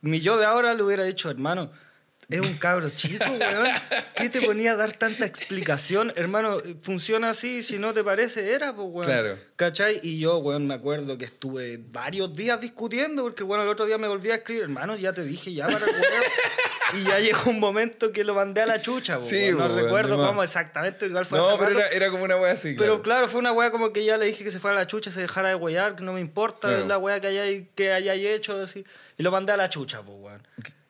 mi yo de ahora le hubiera dicho, hermano, es un cabro chico, weón. ¿Qué te ponía a dar tanta explicación? Hermano, funciona así, si no te parece, era, pues, weón. Claro. ¿Cachai? Y yo, weón, me acuerdo que estuve varios días discutiendo, porque, bueno, el otro día me volví a escribir, hermano, ya te dije, ya para weón. Y ya llegó un momento que lo mandé a la chucha, pues, Sí, weón. No pues, recuerdo weón, cómo exactamente, igual fue No, pero era, era como una wea así. Pero claro, fue una weá como que ya le dije que se fuera a la chucha, se dejara de huear, que no me importa Claro. la weá que hayáis que hayáis hecho, así. Y lo mandé a la chucha, pues, weón.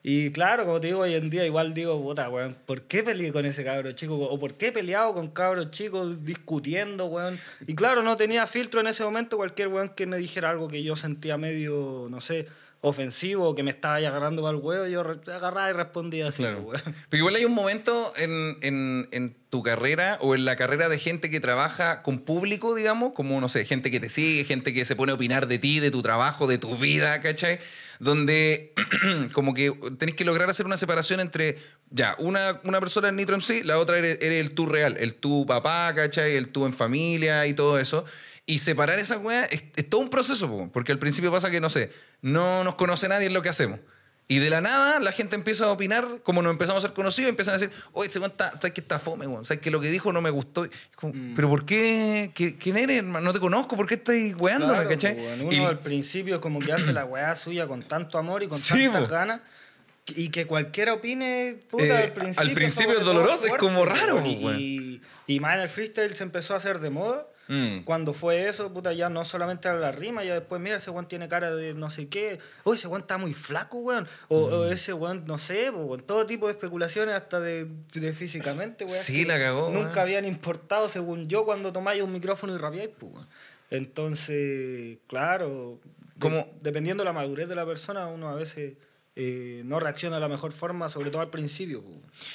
Y claro, como te digo, hoy en día igual digo, puta, weón, ¿por qué peleé con ese cabro chico? ¿O por qué he peleado con cabros chicos discutiendo, weón? Y claro, no tenía filtro en ese momento, cualquier weón que me dijera algo que yo sentía medio, no sé, ofensivo, que me estaba agarrando para el huevo, yo agarraba y respondía así, Claro. pues, weón. Pero igual hay un momento en, en- en tu carrera o en la carrera de gente que trabaja con público, digamos, como, no sé, gente que te sigue, gente que se pone a opinar de ti, de tu trabajo, de tu vida, ¿cachai? Donde como que tenés que lograr hacer una separación entre, ya, una, una persona es Nitro MC, la otra eres, el tú real, el tú papá, ¿cachai? El tú en familia y todo eso. Y separar esa weá es, es todo un proceso, po, porque al principio pasa que, no sé, no nos conoce nadie en lo que hacemos. Y de la nada la gente empieza a opinar, como nos empezamos a ser conocidos, empiezan a decir, oye, weón está, ¿sabes que está fome, weón? ¿Sabes que lo que dijo no me gustó? Como, ¿Pero por qué? ¿Qué- ¿Quién eres? No te conozco, ¿por qué estás weándome, Claro, cachai? pues, bueno, Y- Uno al principio como que hace la weá suya con tanto amor y con Sí, tantas po. ganas. Y que cualquiera opine, puta, Eh, al principio. al principio es doloroso, es como raro, weón. Y, y, y más en el freestyle se empezó a hacer de moda. Mm. Cuando fue eso, puta, ya no solamente era la rima, ya después, mira, ese weón tiene cara de no sé qué. O ese weón está muy flaco, weón. O, Mm. o ese weón, no sé, weón. todo tipo de especulaciones hasta de, de físicamente, weón. Sí, la cagó, Nunca weón. habían importado, según yo, cuando tomáis un micrófono y rapeáis, pues, weón. Entonces, claro, de- dependiendo de la madurez de la persona, uno a veces eh, no reacciona de la mejor forma, sobre todo al principio.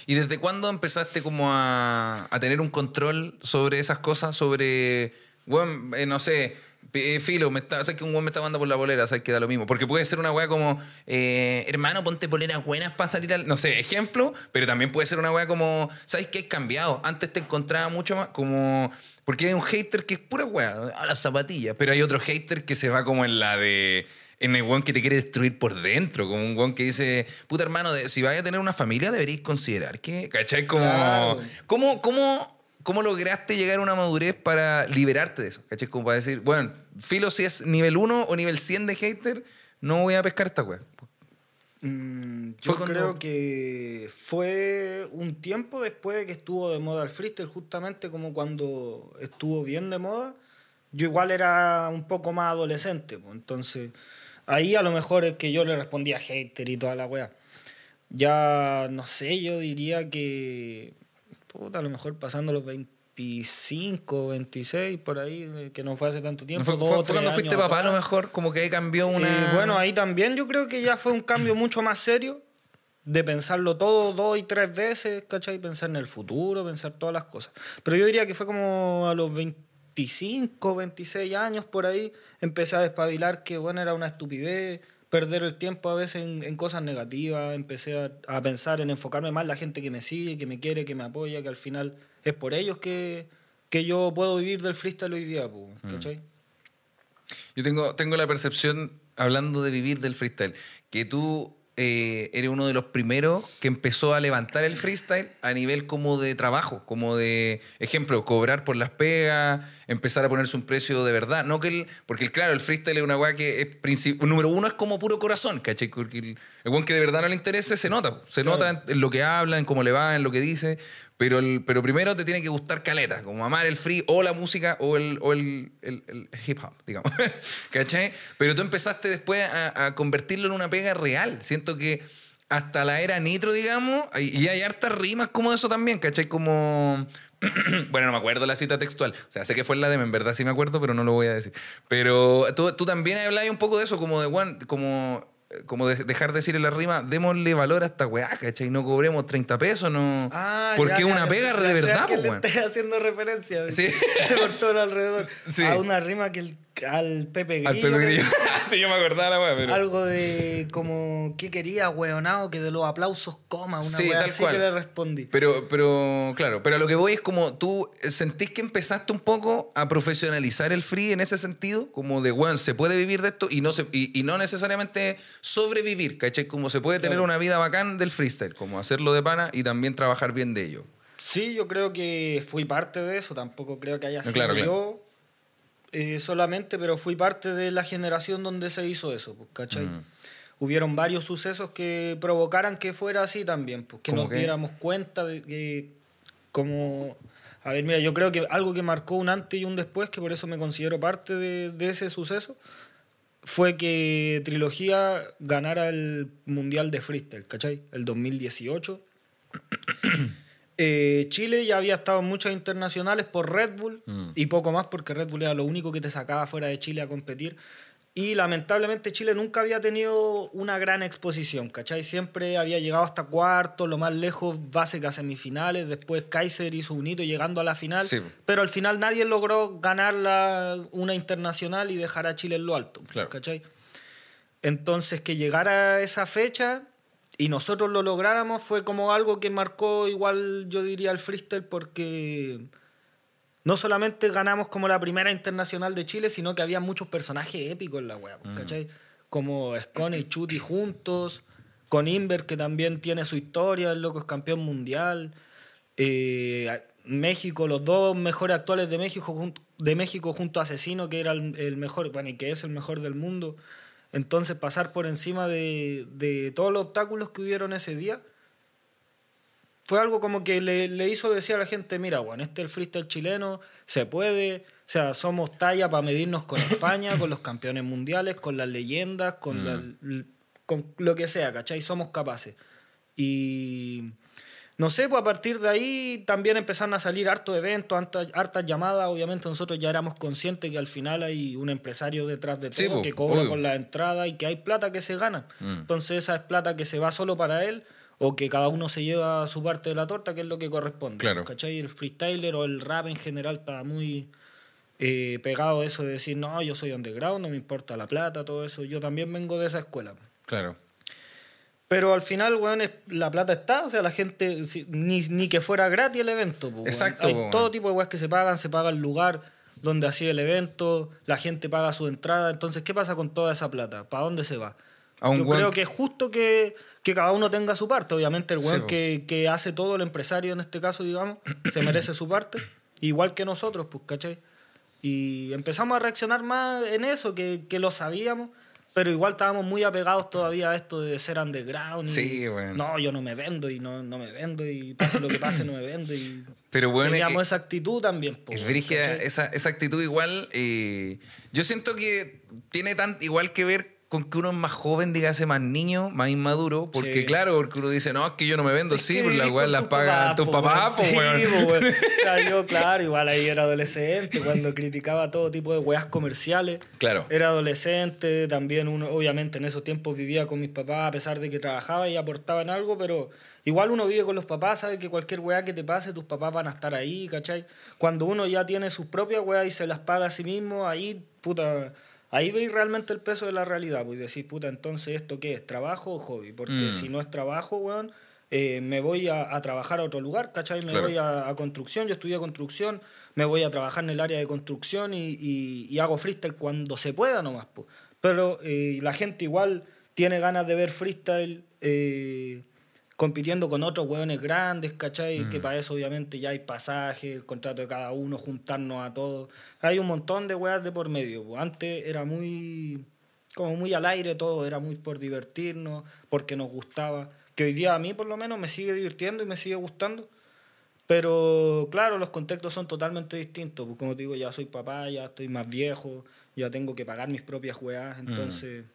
¿Y desde cuándo empezaste como a, a tener un control sobre esas cosas? Sobre, weón, eh, no sé, eh, filo, me está, sabes que un weón me está mandando por la bolera, sabes que da lo mismo. Porque puede ser una weá como, eh, hermano, ponte poleras buenas para salir al. No sé, ejemplo, pero también puede ser una weá como, ¿sabes qué? He cambiado. Antes te encontraba mucho más como. Porque hay un hater que es pura weá, a las zapatillas. Pero hay otro hater que se va como en la de. En el weón que te quiere destruir por dentro, como un weón que dice, puta hermano, de- si vais a tener una familia deberíais considerar que, ¿cachai? Como, Claro. ¿cómo, cómo, ¿Cómo lograste llegar a una madurez para liberarte de eso? ¿Cachai? Como para decir, bueno, filo si es nivel 1 o nivel 100 de hater, no voy a pescar esta weá. Mm, yo cuando- creo que fue un tiempo después de que estuvo de moda el freestyle, justamente como cuando estuvo bien de moda. Yo igual era un poco más adolescente, pues, entonces ahí a lo mejor es que yo le respondía hater y toda la weá. Ya, no sé, yo diría que, puta, a lo mejor pasando los 25, 26, por ahí, eh, que no fue hace tanto tiempo. fue, dos fue- cuando fuiste papá a lo mejor, como que ahí cambió una... Y bueno, ahí también yo creo que ya fue un cambio mucho más serio de pensarlo todo dos y tres veces, ¿cachai? Pensar en el futuro, pensar todas las cosas. Pero yo diría que fue como a los 25, 26 años por ahí, empecé a despabilar que, bueno, era una estupidez perder el tiempo a veces en, en cosas negativas, empecé a, a pensar en enfocarme más en la gente que me sigue, que me quiere, que me apoya, que al final es por ellos que, que yo puedo vivir del freestyle hoy día, pues, ¿cachai? Yo tengo, tengo la percepción, hablando de vivir del freestyle, que tú eh, eres uno de los primeros que empezó a levantar el freestyle a nivel como de trabajo, como de, ejemplo, cobrar por las pegas, empezar a ponerse un precio de verdad. No que el, porque el, claro, el freestyle es una weá que es número uno es como puro corazón, ¿cachai? Porque el, el que de verdad no le interese se nota, se Claro. nota en lo que habla, en cómo le va, en lo que dice. Pero, el, pero primero te tiene que gustar caleta, como amar el free o la música o el, o el, hip hop, digamos. ¿Cachai? Pero tú empezaste después a, convertirlo en una pega real. Siento que hasta la era nitro, digamos, y hay hartas rimas como eso también, ¿cachai? Como... bueno, no me acuerdo la cita textual. O sea, sé que fue la DM, en verdad sí me acuerdo, pero no lo voy a decir. Pero tú, tú también hablabas un poco de eso, como de, Juan, como como de- dejar de decir en la rima, démosle valor a esta weá, ¿cachai? No cobremos 30 pesos, no. Ah, Porque ya, una ya pega de verdad, po, le haciendo referencia. Sí. Por todo alrededor. Sí. A una rima que el- al Pepe Grillo. Al Pepe Grillo. sí, yo me acordaba la pero. Algo de como, ¿qué quería, weonado? Que de los aplausos coma, una Sí, wea tal así cual. que le respondí. Pero, pero, claro, pero a lo que voy es como tú sentís que empezaste un poco a profesionalizar el free en ese sentido, como de, weón, se puede vivir de esto y no, se, y, y no necesariamente sobrevivir, ¿cachai? Como se puede tener Claro. una vida bacán del freestyle, como hacerlo de pana y también trabajar bien de ello. Sí, yo creo que fui parte de eso, tampoco creo que haya sido Claro, claro. Eh, solamente, pero fui parte de la generación donde se hizo eso, pues, ¿cachai? Mm. Hubieron varios sucesos que provocaran que fuera así también, pues, que ¿Cómo nos qué? diéramos cuenta de que como... A ver, mira, yo creo que algo que marcó un antes y un después, que por eso me considero parte de, de ese suceso, fue que Trilogía ganara el Mundial de Freestyle, ¿cachai? El 2018. Eh, Chile ya había estado en muchas internacionales por Red Bull Mm. y poco más porque Red Bull era lo único que te sacaba fuera de Chile a competir. Y lamentablemente Chile nunca había tenido una gran exposición, ¿cachai? Siempre había llegado hasta cuarto, lo más lejos, que a semifinales. Después Kaiser hizo un hito llegando a la final. Sí. Pero al final nadie logró ganar la- una internacional y dejar a Chile en lo alto, Claro. ¿cachai? Entonces, que llegara esa fecha y nosotros lo lográramos fue como algo que marcó igual, yo diría, el freestyle porque no solamente ganamos como la primera internacional de Chile, sino que había muchos personajes épicos en la wea, Mm. ¿cachai? Como Scone y Chuti juntos, con Inver, que también tiene su historia, el loco es campeón mundial. Eh, México, los dos mejores actuales de México, de México junto a Asesino, que era el, el mejor, bueno, y que es el mejor del mundo. Entonces pasar por encima de, de todos los obstáculos que hubieron ese día fue algo como que le, le hizo decir a la gente, mira, bueno, este es el freestyle chileno, se puede, o sea, somos talla para medirnos con España, con los campeones mundiales, con las leyendas, con, la- con lo que sea, ¿cachai? Somos capaces. Y no sé, pues a partir de ahí también empezaron a salir hartos eventos, hartas, hartas llamadas. Obviamente nosotros ya éramos conscientes que al final hay un empresario detrás de todo Sí, po, que cobra obvio. con la entrada y que hay plata que se gana. Mm. Entonces esa es plata que se va solo para él o que cada uno se lleva su parte de la torta, que es lo que corresponde. Claro. ¿Cachai? El freestyler o el rap en general está muy eh, pegado a eso de decir, no, yo soy underground, no me importa la plata, todo eso. Yo también vengo de esa escuela. Claro. Pero al final, weón, es- la plata está, o sea, la gente, si- ni, ni que fuera gratis el evento. po, weón. Exacto, Hay po, weón. todo tipo de weas que se pagan, se paga el lugar donde hacía el evento, la gente paga su entrada. Entonces, ¿qué pasa con toda esa plata? ¿Para dónde se va? A un Yo creo que- es justo que, que cada uno tenga su parte. Obviamente, el Sí, weón po. que, que hace todo, el empresario en este caso, digamos, se merece su parte, igual que nosotros, pues, ¿cachai? Y empezamos a reaccionar más en eso, que, que lo sabíamos, pero igual estábamos muy apegados todavía a esto de ser underground. Sí, weón. No, yo no me vendo y no, no me vendo y pase lo que pase, no me vendo. Y Pero bueno, teníamos eh, esa actitud también. po, Es esa, esa actitud igual. eh, yo siento que tiene tan igual que ver con que uno es más joven, dígase más niño, más inmaduro. Porque Sí. claro, porque uno dice, no, es que yo no me vendo. Es sí, weas con las tus pagan tus papás, po, weón. Sí, weón. O sea, yo, claro, igual ahí era adolescente cuando criticaba todo tipo de weas comerciales. Claro. Era adolescente, también uno, obviamente en esos tiempos vivía con mis papás a pesar de que trabajaba y aportaba en algo, pero igual uno vive con los papás, sabe que cualquier weá que te pase, tus papás van a estar ahí, ¿cachai? Cuando uno ya tiene sus propias weas y se las paga a sí mismo, ahí, puta, ahí veis realmente el peso de la realidad, pues y decís, puta, entonces esto qué es, trabajo o hobby, porque Mm. si no es trabajo, weón, eh, me voy a, a trabajar a otro lugar, ¿cachai? Me Claro. voy a, a construcción, yo estudié construcción, me voy a trabajar en el área de construcción y, y- y hago freestyle cuando se pueda nomás, pues. Pero eh, la gente igual tiene ganas de ver freestyle eh, compitiendo con otros hueones grandes, ¿cachai? Que para eso obviamente ya hay pasaje, el contrato de cada uno, juntarnos a todos. Hay un montón de weas de por medio. Antes era muy como muy al aire todo, era muy por divertirnos, porque nos gustaba. Que hoy día a mí por lo menos me sigue divirtiendo y me sigue gustando. Pero claro, los contextos son totalmente distintos. Pues como te digo, ya soy papá, ya estoy más viejo, ya tengo que pagar mis propias weas, entonces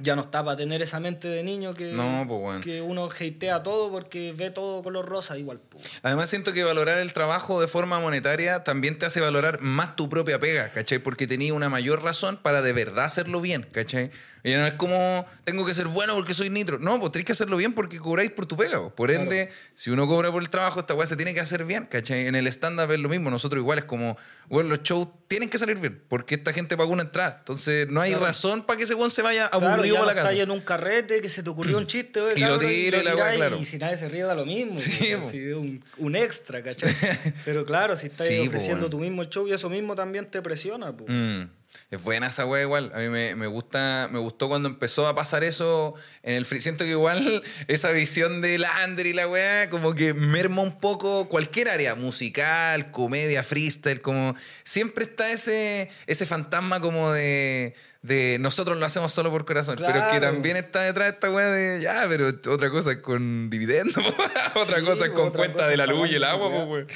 ya no está para tener esa mente de niño que, No, pues, bueno. que uno hatea todo porque ve todo color rosa igual. pues. Además siento que valorar el trabajo de forma monetaria también te hace valorar más tu propia pega, ¿cachai? Porque tenías una mayor razón para de verdad hacerlo bien, ¿cachai? Y no es como, tengo que ser bueno porque soy nitro. No, pues tenés que hacerlo bien porque cobráis por tu pega. pues. Por ende, si uno cobra por el trabajo, esta weá se tiene que hacer bien, ¿cachai? En el stand-up es lo mismo. Nosotros igual es como, bueno, los shows tienen que salir bien, porque esta gente pagó una entrada. Entonces no hay razón para que ese weón se vaya Claro, aburrido ya para la no casa. estáis en un carrete que se te ocurrió un chiste, oye, Y lo tiro y tiráis, claro. Y si nadie se ríe da lo mismo. Sí, po. de un, un extra, ¿cachai? Pero claro, si estás Sí, po, ofreciendo weón. tú mismo el show y eso mismo también te presiona, pues. Mm. Es buena esa wea igual. A mí me, me gusta, me gustó cuando empezó a pasar eso en el free. Siento que igual esa visión del under y la wea como que merma un poco cualquier área, musical, comedia, freestyle, como siempre está ese, ese fantasma como de, de nosotros lo hacemos solo por corazón. Pero que Claro. también está detrás de esta wea de ya, pero otra cosa es con dividendos, otra Sí, cosa es po, con otra cuenta cosa de la luz y el agua, po, weá.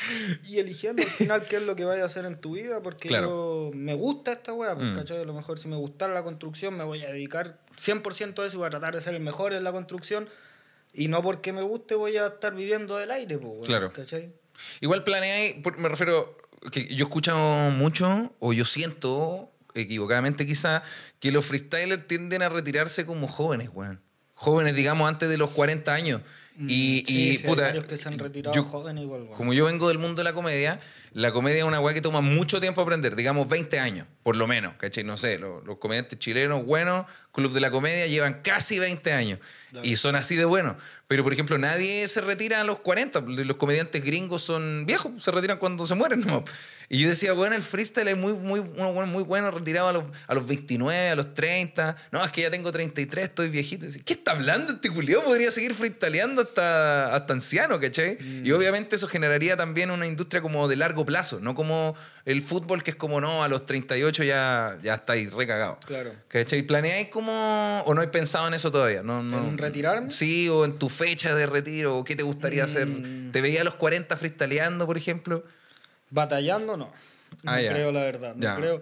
Y eligiendo al final qué es lo que vayas a hacer en tu vida, porque Claro. yo me gusta esta weá, Mm. ¿cachai? A lo mejor si me gustara la construcción me voy a dedicar 100% a eso y voy a tratar de ser el mejor en la construcción. Y no porque me guste voy a estar viviendo del aire, pues, weón, Claro. ¿cachai? Igual planeáis, me refiero, que yo he escuchado mucho, o yo siento, equivocadamente quizá, que los freestylers tienden a retirarse como jóvenes, weón. Jóvenes, digamos, antes de los 40 años. Y, Mm, Sí, y, sí, hay puta, varios que se han retirado yo- jóvenes igual, como yo vengo del mundo de la comedia, la comedia es una weá que toma mucho tiempo aprender, digamos 20 años, por lo menos, ¿cachai? No sé, los, los comediantes chilenos buenos, Club de la Comedia, llevan casi 20 años Claro. y son así de buenos. Pero, por ejemplo, nadie se retira a los 40, los comediantes gringos son viejos, se retiran cuando se mueren, ¿no? Y yo decía, bueno, el freestyle es muy, muy, bueno, muy bueno, retirado a los, a los 29, a los 30. No, es que ya tengo 33, estoy viejito. Y decía, ¿Qué está hablando este culiao? Podría seguir freestyleando hasta, hasta anciano, ¿cachai? Mm. Y obviamente eso generaría también una industria como de largo plazo, no como el fútbol que es como, no, a los 38 ya, ya estáis recagados. Claro. ¿Cachai? ¿Planeáis como o no hay pensado en eso todavía? No, no. ¿En retirarme? Sí, o en tu fecha de retiro, o qué te gustaría hacer. Mm. ¿Te veía a los 40 freestyleando, por ejemplo? Batallando, no. No Ah, ya. creo, la verdad. No Ya. creo.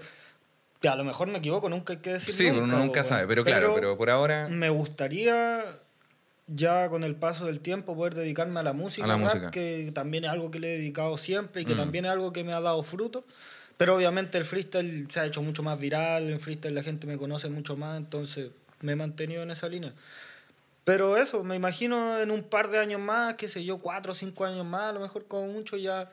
Ya, a lo mejor me equivoco, nunca hay que decir Sí, pero uno po, nunca sabe. Pero claro, pero por ahora. Me gustaría ya con el paso del tiempo poder dedicarme a la música, A la rap, música. que también es algo que le he dedicado siempre y que Mm. también es algo que me ha dado fruto. Pero obviamente el freestyle se ha hecho mucho más viral, en freestyle la gente me conoce mucho más, entonces me he mantenido en esa línea. Pero eso, me imagino en un par de años más, qué sé yo, cuatro o cinco años más, a lo mejor como mucho ya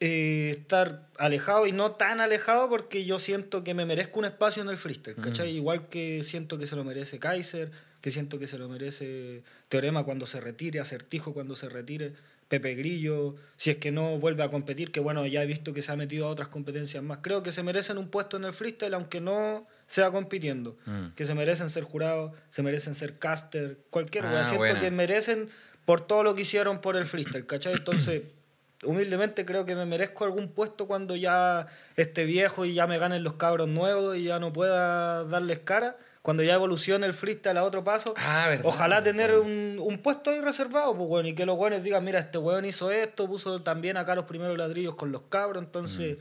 eh, estar alejado y no tan alejado porque yo siento que me merezco un espacio en el freestyle, ¿cachai? Igual que siento que se lo merece Kaiser, que siento que se lo merece Teorema cuando se retire, Acertijo cuando se retire, Pepe Grillo, si es que no vuelve a competir, que bueno, ya he visto que se ha metido a otras competencias más. Creo que se merecen un puesto en el freestyle aunque no sea compitiendo, Mm. que se merecen ser jurados, se merecen ser caster, cualquier Ah. Siento buena. que merecen por todo lo que hicieron por el freestyle, ¿cachai? Entonces, humildemente creo que me merezco algún puesto cuando ya esté viejo y ya me ganen los cabros nuevos y ya no pueda darles cara. Cuando ya evolucione el freestyle a otro paso, Ah, verdad. ojalá tener un, un puesto ahí reservado, pues bueno, y que los buenos digan, mira, este weón hizo esto, puso también acá los primeros ladrillos con los cabros, entonces,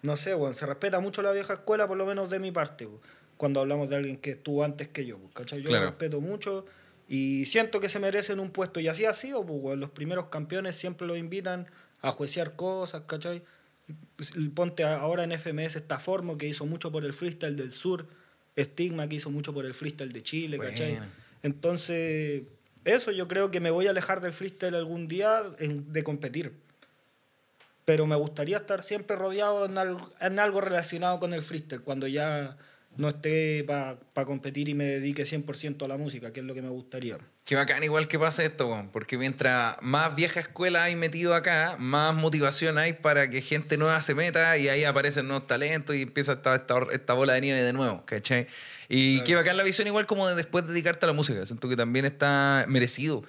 no sé, bueno, se respeta mucho la vieja escuela, por lo menos de mi parte, pues, cuando hablamos de alguien que estuvo antes que yo, pues, ¿cachai? Yo Claro. lo respeto mucho y siento que se merecen un puesto, y así ha sido, pues, weón, los primeros campeones siempre los invitan a juecear cosas, ¿cachai? Ponte ahora en FMS esta forma que hizo mucho por el freestyle del sur, Stigma que hizo mucho por el freestyle de Chile, ¿cachai? Buena. Entonces, eso yo creo que me voy a alejar del freestyle algún día en- de competir. Pero me gustaría estar siempre rodeado en algo, en algo relacionado con el freestyle, cuando ya no esté para competir y me dedique 100% a la música, que es lo que me gustaría. Qué bacán igual que pasa esto, porque mientras más vieja escuela hay metido acá, más motivación hay para que gente nueva se meta y ahí aparecen nuevos talentos y empieza esta, esta, esta bola de nieve de nuevo, ¿cachai? Y Claro. qué bacán la visión igual como de después de dedicarte a la música. Siento que también está merecido.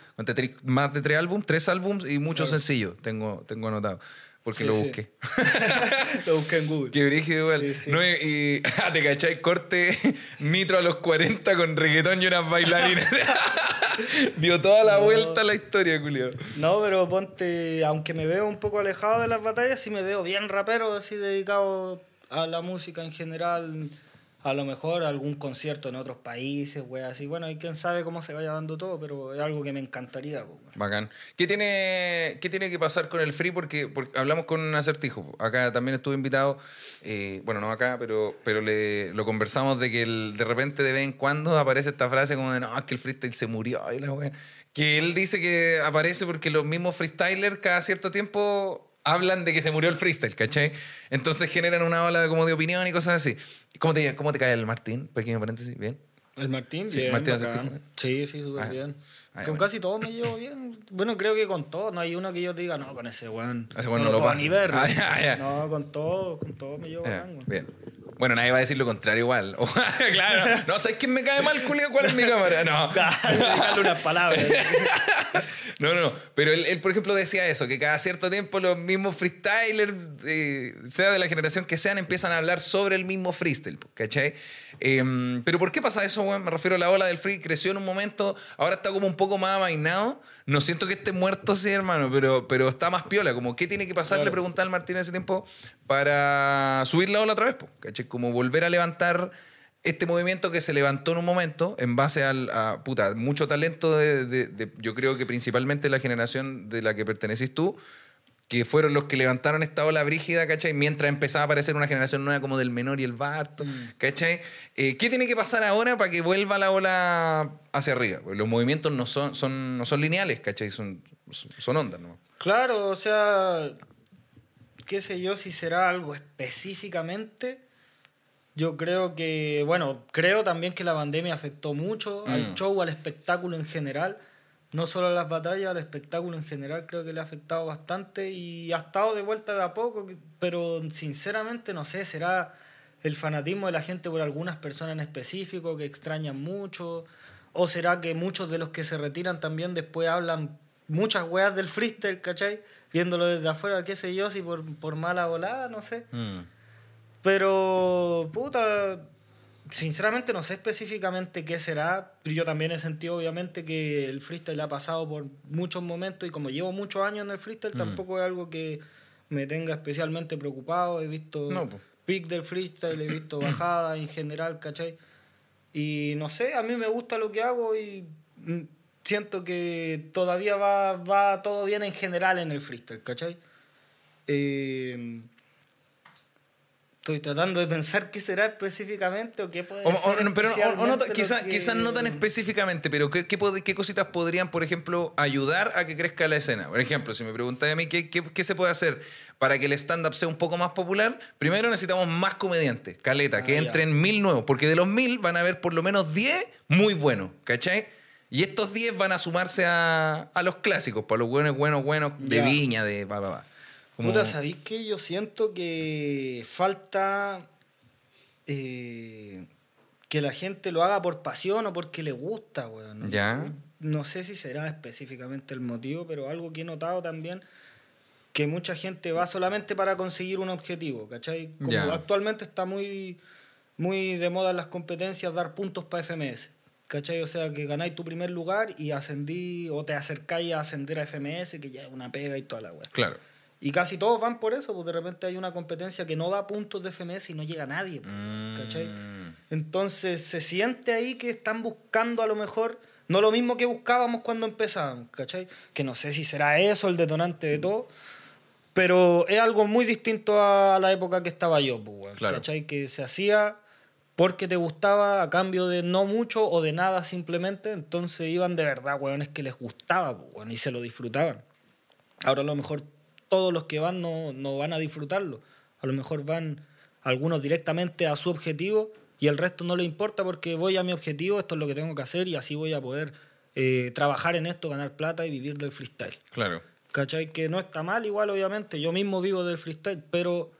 Más de tres álbumes, tres álbumes y muchos Claro. sencillos tengo, tengo anotado. Porque Sí, lo sí. busqué. lo busqué en Google. Qué brígido igual. Sí. No, y, y- ah, te cachai, corte nitro a los 40 con reggaetón y unas bailarinas. Dio toda la No. vuelta a la historia, Julio. No, pero ponte, aunque me veo un poco alejado de las batallas, sí me veo bien rapero, así dedicado a la música en general. A lo mejor algún concierto en otros países, güey, así. Bueno, y quién sabe cómo se vaya dando todo, pero es algo que me encantaría. Bacán. ¿Qué tiene, ¿Qué tiene que pasar con el free? Porque, porque hablamos con un acertijo. Acá también estuve invitado, eh, bueno, no acá, pero, pero le, lo conversamos de que el- de repente de vez en cuando aparece esta frase como de no, es que el freestyle se murió. y la. Que él dice que aparece porque los mismos freestylers cada cierto tiempo hablan de que se murió el freestyle, ¿cachai? Entonces generan una ola como de opinión y cosas así. ¿Cómo te, cómo te cae el Martín? Pequeño paréntesis, ¿bien? El Martín, Sí, bien, Martín bacán. Sí, sí, súper Ah, bien. ah, con bueno. casi todos me llevo bien. Bueno, creo que con todos. No hay uno que yo diga, no, con ese weón. Ese weón no lo lo puedo ni ver. Ah, ya, ya. No, con todos, con todos me llevo bacán, weón. bien. Bueno, nadie va a decir lo contrario igual. claro. No, ¿sabes quién me cae mal, Julio? ¿Cuál es mi cámara? No. Dale unas palabras. No, no, no. Pero él, él, por ejemplo, decía eso, que cada cierto tiempo los mismos freestylers, eh, sea de la generación que sean, empiezan a hablar sobre el mismo freestyle, ¿cachai? Eh, pero ¿por qué pasa eso, weón? Me refiero a la ola del free, creció en un momento, ahora está como un poco más amainado. No siento que esté muerto, sí, hermano, pero, pero está más piola. Como, ¿qué tiene que pasar? Claro. Le preguntaba al Martín en ese tiempo para subir la ola otra vez, po, ¿cachai? Como volver a levantar este movimiento que se levantó en un momento en base al, a puta, mucho talento de, de- de- yo creo que principalmente la generación de la que pertenecís tú, que fueron los que levantaron esta ola brígida, ¿cachai? Mientras empezaba a aparecer una generación nueva como del menor y el Barto, ¿cachai? Eh, ¿Qué tiene que pasar ahora para que vuelva la ola hacia arriba? Porque los movimientos no son, son, no son lineales, ¿cachai? Son, son ondas, ¿no? Claro, o sea, qué sé yo si será algo específicamente. Yo creo que, bueno, creo también que la pandemia afectó mucho al Mm. show, al espectáculo en general. No solo a las batallas, al espectáculo en general creo que le ha afectado bastante y ha estado de vuelta de a poco, pero sinceramente no sé, será el fanatismo de la gente por algunas personas en específico que extrañan mucho, o será que muchos de los que se retiran también después hablan muchas weas del freestyle, ¿cachai? Viéndolo desde afuera, qué sé yo, si por, por mala volada, no sé. Pero, puta, sinceramente no sé específicamente qué será. Pero yo también he sentido, obviamente, que el freestyle ha pasado por muchos momentos y como llevo muchos años en el freestyle, Mm. tampoco es algo que me tenga especialmente preocupado. He visto No, pic del freestyle, he visto bajada en general, ¿cachai? Y no sé, a mí me gusta lo que hago y mm, siento que todavía va, va todo bien en general en el freestyle, ¿cachai? Eh, estoy tratando de pensar qué será específicamente o qué puede O- o- ser no, pero no- o quizás que- no tan específicamente, pero ¿qué, qué, cositas podrían, por ejemplo, ayudar a que crezca la escena? Por ejemplo, si me preguntáis a mí ¿qué, qué, qué se puede hacer para que el stand-up sea un poco más popular, primero necesitamos más comediantes, caleta, que Ah, ya. entren mil nuevos, porque de los mil van a haber por lo menos 10 muy buenos, ¿cachai? Y estos 10 van a sumarse a, a los clásicos, para los buenos, buenos, buenos de Ya. viña, de pa, pa, pa. Como- Puta, ¿sabéis que Yo siento que falta eh, que la gente lo haga por pasión o porque le gusta, weón. Ya. No sé si será específicamente el motivo, pero algo que he notado también, que mucha gente va solamente para conseguir un objetivo, ¿cachai? Como Ya. actualmente está muy, muy de moda en las competencias dar puntos para FMS. ¿Cachai? O sea, que ganáis tu primer lugar y ascendí o te acercáis a ascender a FMS, que ya es una pega y toda la weá. Claro. Y casi todos van por eso, porque de repente hay una competencia que no da puntos de FMS y no llega nadie. ¿Cachai? Mm. Entonces se siente ahí que están buscando a lo mejor, no lo mismo que buscábamos cuando empezábamos, ¿cachai? Que no sé si será eso el detonante de todo, pero es algo muy distinto a la época que estaba yo, pues, weón, Claro. ¿cachai? Que se hacía porque te gustaba a cambio de no mucho o de nada simplemente, entonces iban de verdad, weones que les gustaba, pues, weón, y se lo disfrutaban. Ahora a lo mejor todos los que van no, no van a disfrutarlo. A lo mejor van algunos directamente a su objetivo y el resto no le importa porque voy a mi objetivo, esto es lo que tengo que hacer y así voy a poder eh, trabajar en esto, ganar plata y vivir del freestyle. Claro. ¿Cachai? Que no está mal igual, obviamente. Yo mismo vivo del freestyle, pero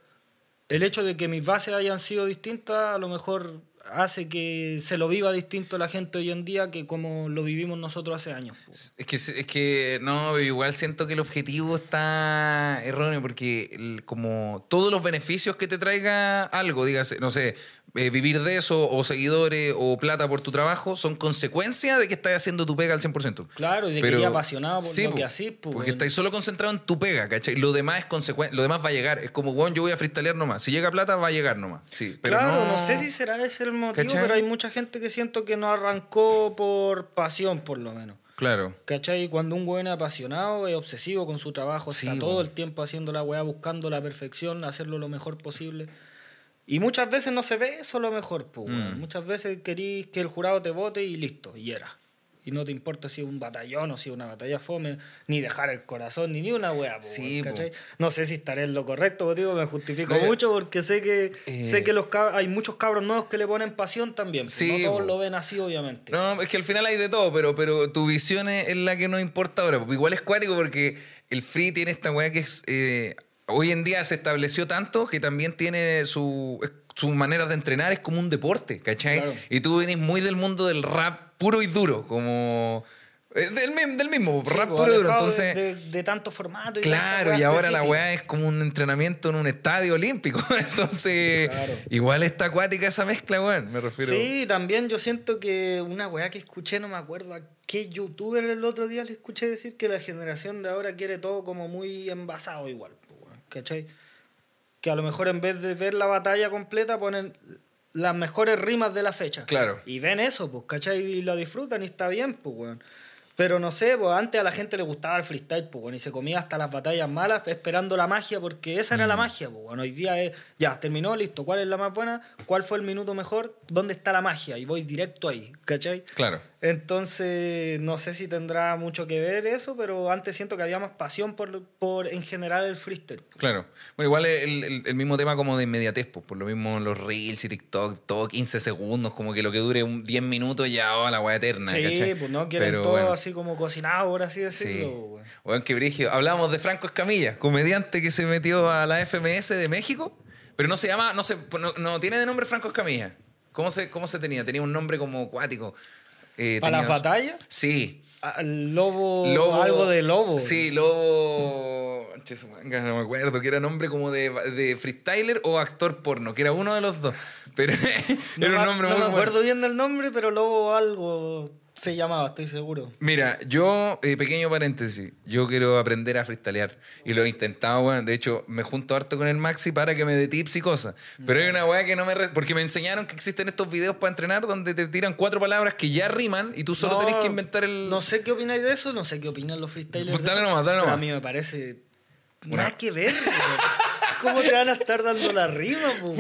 el hecho de que mis bases hayan sido distintas a lo mejor hace que se lo viva distinto la gente hoy en día que como lo vivimos nosotros hace años. Es que, es que no, igual siento que el objetivo está erróneo porque como todos los beneficios que te traiga algo, dígase, no sé, eh, vivir de eso o seguidores o plata por tu trabajo son consecuencia de que estás haciendo tu pega al 100%. Claro, y de que eres apasionado por lo que po, Porque estás solo concentrado en tu pega, ¿cachai? Lo demás es consecuencia, lo demás va a llegar. Es como, bueno, yo voy a freestylear nomás. Si llega plata, va a llegar nomás. Sí, pero claro, no, no... sé si será ese el motivo, ¿Cachai? pero hay mucha gente que siento que no arrancó por pasión, por lo menos. Claro. ¿Cachai? Cuando un es apasionado, es obsesivo con su trabajo, Sí, está todo el tiempo haciendo la weá, buscando la perfección, hacerlo lo mejor posible. Y muchas veces no se ve eso lo mejor, pues. Mm. Muchas veces querís que el jurado te vote y listo, y era. Y no te importa si es un batallón o si es una batalla fome, ni dejar el corazón, ni ni una wea, po, Sí. No sé si estaré en lo correcto, po, digo, me justifico No, mucho porque sé que Eh. sé que los hay muchos cabros nuevos que le ponen pasión también. po. Sí, no todos po. lo ven así, obviamente. No, es que al final hay de todo, pero, pero tu visión es, la que nos importa ahora. Igual es cuático porque el free tiene esta weá que es. eh, hoy en día se estableció tanto que también tiene su. Sus maneras de entrenar es como un deporte, ¿cachai? Claro. Y tú venís muy del mundo del rap puro y duro, como. eh, Del, del mismo, Sí, rap po, puro y duro. Entonces. de, de- de tanto formato. Y Claro, y ahora la weá es como un entrenamiento en un estadio olímpico. Entonces, Claro. igual está acuática esa mezcla, weón. Me refiero. Sí, también yo siento que una weá que escuché, no me acuerdo a qué youtuber el otro día le escuché decir que la generación de ahora quiere todo como muy envasado igual, ¿cachai? Que a lo mejor en vez de ver la batalla completa ponen las mejores rimas de la fecha. Claro. Y ven eso, pues, ¿cachai? Y lo disfrutan y está bien, pues, weón. Pero no sé, pues antes a la gente le gustaba el freestyle, pues, weón, y se comía hasta las batallas malas esperando la magia, porque esa era la magia, pues, weón. Hoy día es, ya, terminó, listo, ¿cuál es la más buena? ¿Cuál fue el minuto mejor? ¿Dónde está la magia? Y voy directo ahí, ¿cachai? Claro. Entonces, no sé si tendrá mucho que ver eso, pero antes siento que había más pasión por, por en general el freestyle. Claro. Bueno, igual el, el- el mismo tema como de inmediatez, pues, por lo mismo los reels y TikTok, todo 15 segundos, como que lo que dure un 10 minutos ya, oh, la weá eterna. Sí, ¿cachai? pues no quieren Pero todo bueno, así como cocinado, por así Sí. decirlo. weón. Weón, qué brigio. Hablábamos de Franco Escamilla, comediante que se metió a la FMS de México, pero no se llama, no se, no, no tiene de nombre Franco Escamilla. ¿Cómo se, ¿Cómo se tenía? Tenía un nombre como acuático. Eh, ¿Para las batallas? Sí. Ah, Lobo, Lobo. algo de lobo. Sí, Lobo. Che, su manga, no me acuerdo, que era nombre como de, de freestyler o actor porno, que era uno de los dos. Pero No era un nombre no muy me bueno. acuerdo bien del nombre, pero Lobo algo se llamaba, estoy seguro. Mira, yo, eh, pequeño paréntesis, yo quiero aprender a freestylear. Y lo he intentado, weón. De hecho, me junto harto con el Maxi para que me dé tips y cosas. Pero hay una weá que no me... re- Porque me enseñaron que existen estos videos para entrenar donde te tiran cuatro palabras que ya riman y tú solo No, tenés que inventar el... No sé qué opináis de eso, no sé qué opinan los freestylers. Pues de dale eso, nomás, dale pero nomás. A mí me parece. Nada que ver, weón. ¿Cómo te van a estar dando la rima, po?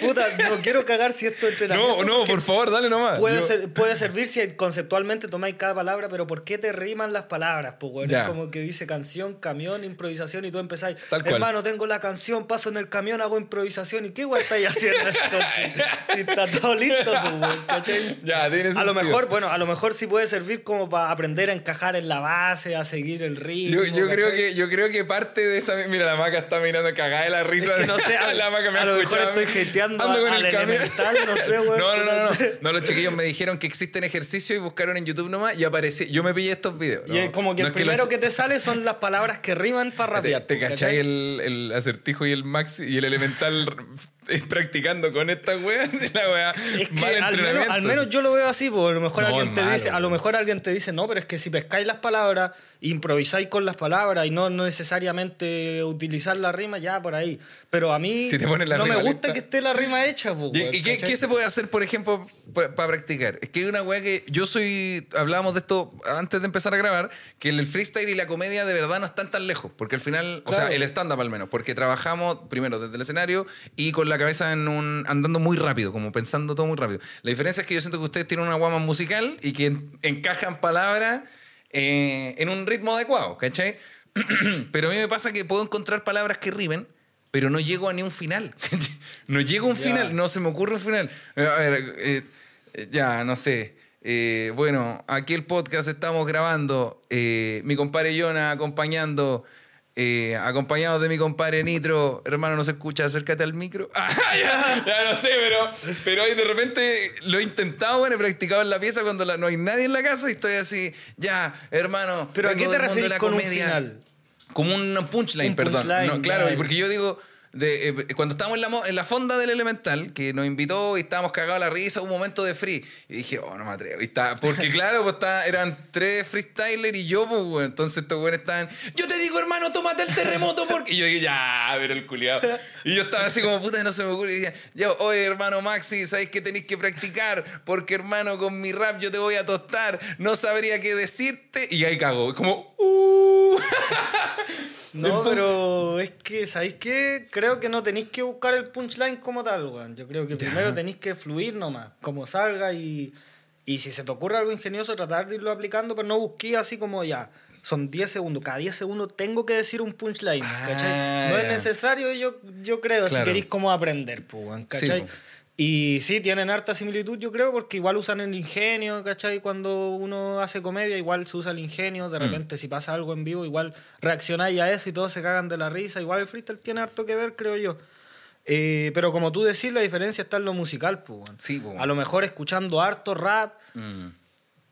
Puta, no quiero cagar si esto es entrenamiento. No, no, por favor, dale nomás. Puede, Yo- ser- puede servir si conceptualmente tomáis cada palabra, pero ¿por qué te riman las palabras? Pues, weón? Ya. Es como que dice canción, camión, improvisación y tú empezáis. Tal cual. Hermano, tengo la canción, paso en el camión, hago improvisación. ¿Y qué weón estáis haciendo entonces? si está todo listo, pues, ¿cachai? Ya, tiene A lo mejor, bueno, a lo mejor sí puede servir como para aprender a encajar en la base, a seguir el ritmo. Yo, yo creo que, yo creo que parte de esa. Mira, la maca está mirando cagada de la risa. Es que no sé, a- la maca me a lo mejor estoy mí. hateando Ando con al el elemental, no sé, weón. No, no, no, no, los chiquillos me dijeron que existen ejercicios y buscaron en YouTube nomás y apareció. Yo me pillé estos videos. Y es No, como que no el los primero que te sale son las palabras que riman para Te, rapear. te ¿cachai? cachai el, el acertijo y el maxi y el elemental practicando con esta wea. La wea. Es que mal al menos, entrenamiento. al menos yo lo veo así, porque a lo mejor No, alguien te malo, dice, a lo mejor alguien te dice, no, pero es que si pescáis las palabras, improvisáis con las palabras y no, no necesariamente utilizar la rima, ya por ahí. Pero a mí Si te pones la no me gusta lista. que esté la rima hecha, pues, ¿Y, qué se puede hacer, por ejemplo, para practicar? Es que hay una weá que yo soy. Hablábamos de esto antes de empezar a grabar, que el freestyle y la comedia de verdad no están tan lejos. Porque al final, o Claro. sea, el stand-up al menos, porque trabajamos primero desde el escenario y con la cabeza en un, andando muy rápido, como pensando todo muy rápido. La diferencia es que yo siento que ustedes tienen una guama musical y que en- encajan palabras eh, en un ritmo adecuado, ¿cachai? Pero a mí me pasa que puedo encontrar palabras que rimen, pero no llego a ni un final. no llego a un Ya. final, no se me ocurre un final. A ver, eh, ya, no sé. Eh, bueno, aquí el podcast estamos grabando. eh, mi compadre Jonah acompañando. eh, acompañado de mi compadre Nitro. Hermano, ¿no se escucha? Acércate al micro. Ah, ya, ya no sé, pero, pero ahí de repente lo he intentado, bueno, he practicado en la pieza cuando la- no hay nadie en la casa y estoy así, ya, hermano. Pero ¿a qué te la con un comedia. final? Como un punchline, Un perdón. punchline, No, claro, porque yo digo, de, eh, cuando estábamos en la, mo- en la fonda del Elemental, que nos invitó y estábamos cagados a la risa, un momento de free. Y dije, oh, no me atrevo. Y está, porque claro, pues está, eran tres freestylers y yo, pues, güey. Entonces estos güeyes estaban, yo te digo, hermano, tómate el terremoto porque... Y yo dije, ya, pero el culiado. Y yo estaba así como, puta, no se me ocurre. Y decía, yo, oye, hermano Maxi, ¿sabes que tenéis que practicar? Porque, hermano, con mi rap yo te voy a tostar. No sabría qué decirte. Y ahí cago. Como, uh. No, pero es que, ¿sabéis qué? Creo que no tenéis que buscar el punchline como tal, weón. Yo creo que primero tenéis que fluir nomás, como salga y, Y si se te ocurre algo ingenioso, tratar de irlo aplicando, pero no busqué así como ya. Son 10 segundos. Cada 10 segundos tengo que decir un punchline. Ah, ¿cachai? No es ya. necesario, yo, yo creo, Claro. si queréis como aprender, pues, ¿cachai? Sí, po. Y sí, tienen harta similitud, yo creo, porque igual usan el ingenio, ¿cachai? Cuando uno hace comedia, igual se usa el ingenio. Mm. De repente, si pasa algo en vivo, igual reaccionáis a eso y todos se cagan de la risa. Igual el freestyle tiene harto que ver, creo yo. Eh, pero como tú decís, la diferencia está en lo musical, pues. Sí, po. A lo mejor escuchando harto rap, Mm.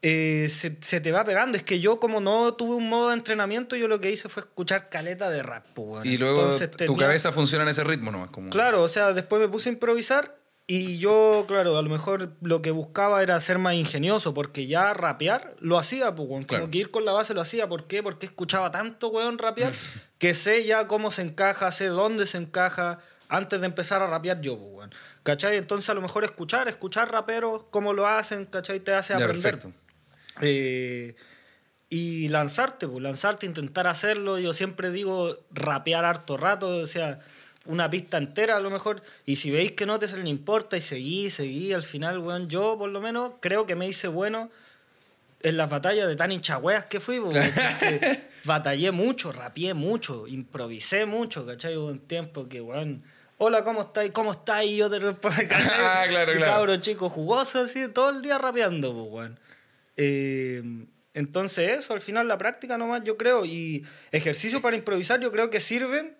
eh, se, se te va pegando. Es que yo, como no tuve un modo de entrenamiento, yo lo que hice fue escuchar caleta de rap, pues. Y luego Entonces tu tenía- cabeza funciona en ese ritmo, ¿no? Es como... Claro, o sea, después me puse a improvisar y yo, claro, a lo mejor lo que buscaba era ser más ingenioso, porque ya rapear lo hacía, pues. Claro. Como que ir con la base lo hacía. ¿Por qué? Porque escuchaba tanto, weón, rapear, que sé ya cómo se encaja, sé dónde se encaja antes de empezar a rapear yo, pues, weón. ¿Cachai? Entonces, a lo mejor escuchar, escuchar raperos, cómo lo hacen, ¿cachai? Te hace Ya, aprender. Eh, y lanzarte, pues, lanzarte, intentar hacerlo. Yo siempre digo rapear harto rato, o sea, una pista entera a lo mejor. Y si veis que no te sale, no importa, y seguí, seguí. Al final, weón, yo por lo menos creo que me hice bueno en las batallas de tan hinchagüeas que fui, porque batallé mucho, rapeé mucho, improvisé mucho, ¿cachai? Hubo un tiempo que, weón. Hola, ¿cómo estáis? ¿Cómo estáis? Y yo te respondo, ¿cachai? Ah, claro, Y claro. cabro chico jugoso, así, todo el día rapeando, pues, weón. Eh, entonces eso, al final la práctica nomás, yo creo, y ejercicios para improvisar yo creo que sirven,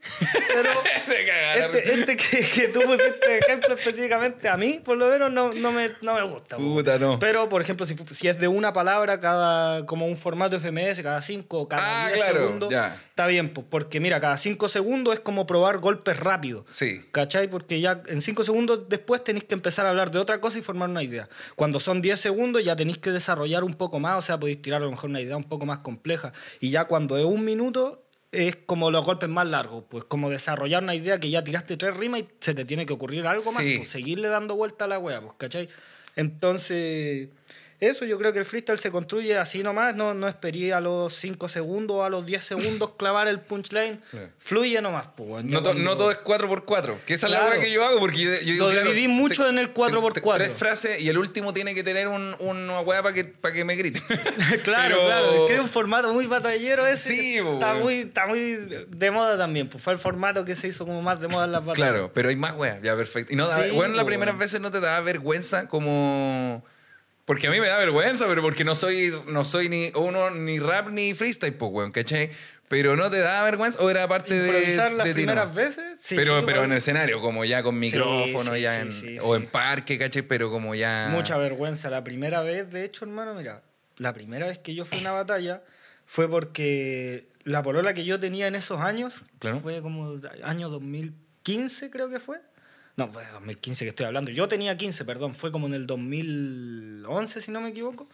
pero este, este que, que tú pusiste ejemplo específicamente a mí, por lo menos no, no, me, no me gusta. Puta, no. Pero, por ejemplo, si, si es de una palabra cada, como un formato FMS, cada cinco o cada Ah, 10 claro, segundos, ya. está bien, porque mira, cada cinco segundos es como probar golpes rápidos. Sí. ¿Cachai? Porque ya en 5 segundos después tenéis que empezar a hablar de otra cosa y formar una idea. Cuando son 10 segundos ya tenéis que desarrollar un poco más, o sea, podéis tirar a lo mejor una idea un poco más compleja. Y ya cuando es un minuto es como los golpes más largos, pues como desarrollar una idea que ya tiraste tres rimas y se te tiene que ocurrir algo más, Sí. pues seguirle dando vuelta a la wea, pues, ¿cachai? Entonces, eso yo creo que el freestyle se construye así nomás, no, no esperé a los 5 segundos o a los 10 segundos clavar el punchline, fluye nomás, pues. No, to- cuando- no todo es 4x4, que esa es la weá que yo hago, porque yo, yo digo, Lo claro, dividí mucho en el 4x4. Tres frases y el último tiene que tener un, una weá para que, pa' que me griten. claro, Pero- claro. Es que es un formato muy batallero ese. Sí, está, weón. muy, está muy de moda también. Pues fue el formato que se hizo como más de moda en las batallas. Claro, pero hay más weas, ya perfecto. Y no, Sí, bueno, las po, primeras veces no te da vergüenza como. Porque a mí me da vergüenza, pero porque no soy, no soy ni uno ni rap ni freestyle, pues, weón, ¿cachai? Pero no te da vergüenza o era parte de. Improvisar las de primeras veces, sí. pero, pero en el escenario, como ya con micrófono, sí, ya sí, en, o en parque, ¿cachai? Pero como ya. Mucha vergüenza. La primera vez, de hecho, hermano, mira, la primera vez que yo fui a una batalla fue porque la polola que yo tenía en esos años, Claro. fue como año 2015 creo que fue. No, fue 2015 que estoy hablando. Yo tenía 15, perdón, fue como en el 2011, si no me equivoco.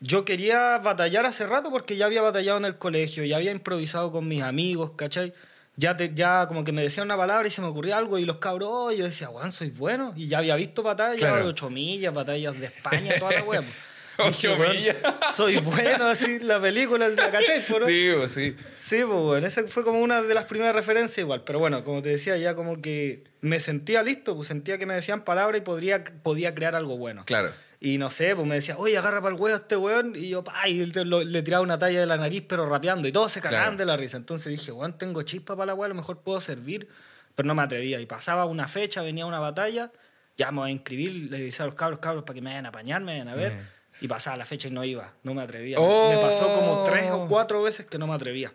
Yo quería batallar hace rato porque ya había batallado en el colegio, ya había improvisado con mis amigos, ¿cachai? Ya, te, ya como que me decían una palabra y se me ocurría algo y los cabros, oh, yo decía, weón, soy bueno. Y ya había visto batallas Claro. de 8 millas, batallas de España, toda la wea. pues. Ocho millas. Soy bueno, así, la película, ¿la cachai? po, no? Sí, pues sí. Sí, pues bueno, esa fue como una de las primeras referencias igual, pero bueno, como te decía, ya como que me sentía listo, pues sentía que me decían palabras y podría, podía crear algo bueno. Claro. Y no sé, pues me decía, oye, agarra para el huevo a este weón, y yo, pa, y lo- le tiraba una talla de la nariz, pero rapeando, y todos se cagaban Claro. de la risa. Entonces dije, weón, tengo chispa para la weá, a lo mejor puedo servir, pero no me atrevía. Y pasaba una fecha, venía una batalla, ya me voy a inscribir, le decía a los cabros, cabros, para que me vayan a apañar, me vayan a ver. Eh. Y pasaba la fecha y no iba, no me atrevía. Oh. Me pasó como tres o cuatro veces que no me atrevía.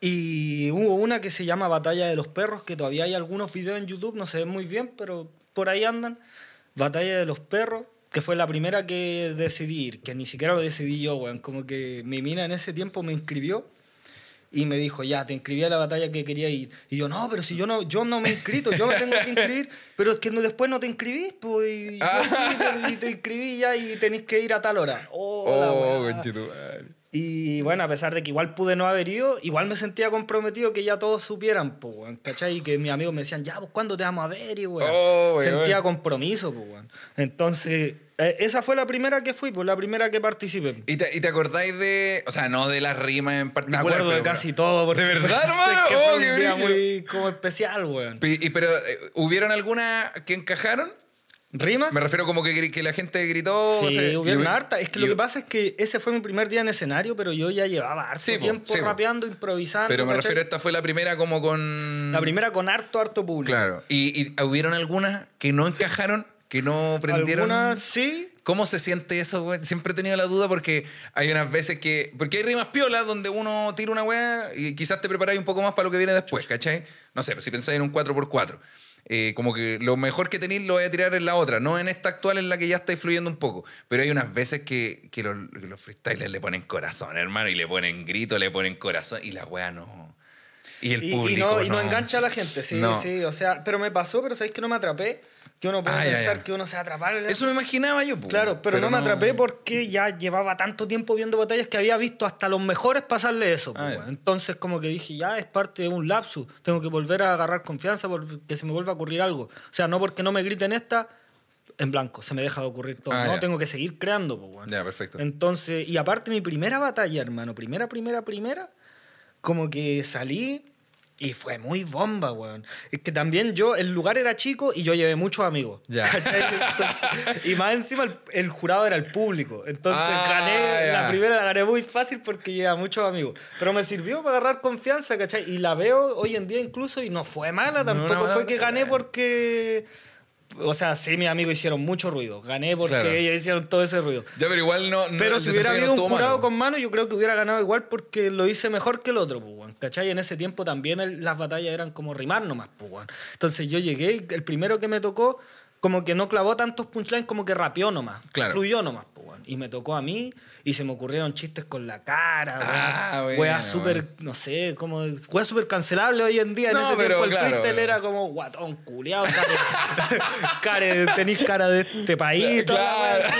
Y hubo una que se llama Batalla de los Perros, que todavía hay algunos videos en YouTube, no se ven muy bien, pero por ahí andan. Batalla de los Perros, que fue la primera que decidí ir, que ni siquiera lo decidí yo, weón. Como que mi mina en ese tiempo me inscribió y me dijo, ya, te inscribí a la batalla que quería ir. Y yo, no, pero si yo no, yo no me he inscrito, yo me tengo que inscribir, pero es que no, después no te inscribís, pues, y, yo Ah. fui, y te inscribí ya y tenés que ir a tal hora. Oh, Oh. Y bueno, a pesar de que igual pude no haber ido, igual me sentía comprometido que ya todos supieran, pues, weón, ¿cachai? Y que mis amigos me decían, ya, pues, ¿cuándo te vamos a ver? Y, weón, Oh, weón. sentía compromiso, pues, weón. Entonces, eh, esa fue la primera que fui, pues, la primera que participé. ¿Y te, y te acordáis de. O sea, no de las rimas en Me particular. acuerdo de pero- casi todo. porque ¿De verdad, hermano? que Oh, fue un día brígido. muy como especial, weón. Pi- Y, pero, eh, ¿hubieron alguna que encajaron? ¿Rimas? Me refiero como que, la gente gritó. Sí, o sea, hubieron harta. Es que lo que pasa es que ese fue mi primer día en escenario, pero yo ya llevaba harto Sí, tiempo sí, rapeando, improvisando. Pero me ¿cachai? refiero, esta fue la primera como con. La primera con harto, harto público. Claro. ¿Y, y hubieron algunas que no encajaron? ¿Que no prendieron? Algunas sí, ¿Cómo se siente eso, güey? Siempre he tenido la duda porque hay unas veces que. Porque hay rimas piolas donde uno tira una weá y quizás te preparáis un poco más para lo que viene después, ¿cachai? No sé, pues si pensáis en un 4x4. Eh, como que lo mejor que tenéis lo voy a tirar en la otra, no en esta actual en la que ya estáis fluyendo un poco. Pero hay unas veces que, que los, los freestylers le ponen corazón, hermano, y le ponen grito, le ponen corazón, y la weá no. Y el y, y público. no, y no engancha a la gente, sí, No. sí. O sea, pero me pasó, pero sabéis que no me atrapé. Que uno puede Ah, ya, pensar ya. que uno se va a atrapar. Eso me imaginaba yo, pues. Claro, pero, no me atrapé porque ya llevaba tanto tiempo viendo batallas que había visto hasta los mejores pasarle eso. Ah, pues, ya. Entonces como que dije, ya es parte de un lapsus. Tengo que volver a agarrar confianza porque se me vuelva a ocurrir algo. O sea, no porque no me griten esta, en blanco, se me deja de ocurrir todo. Ah, no, ya. tengo que seguir creando. pues. Ya, perfecto. Entonces, y aparte mi primera batalla, hermano, primera, primera, primera, como que salí y fue muy bomba, weón. Es que también yo, el lugar era chico y yo llevé muchos amigos. Ya. Entonces, y más encima el, el jurado era el público. Entonces Ah, gané, ya. la primera la gané muy fácil porque lleva muchos amigos. Pero me sirvió para agarrar confianza, ¿cachai? Y la veo hoy en día incluso y no fue mala, tampoco no, no, fue que gané no. porque... O sea, sí, mis amigos hicieron mucho ruido. Gané porque Claro. ellos hicieron todo ese ruido. Ya, pero igual no. no- Pero si hubiera habido un jurado con mano, yo creo que hubiera ganado igual porque lo hice mejor que el otro, pues. ¿Cachai? En ese tiempo también el- las batallas eran como rimar nomás, pues. Entonces yo llegué y el primero que me tocó, como que no clavó tantos punchlines, como que rapeó nomás. Claro. Fluyó nomás, pues, weón. Y me tocó a mí y se me ocurrieron chistes con la cara, Ah, bueno, Weas súper, no sé, como. Weas súper cancelables hoy en día. En No, ese pero tiempo el claro, freestyle era como guatón, culiado, care, tenís cara de este país, toda la Claro.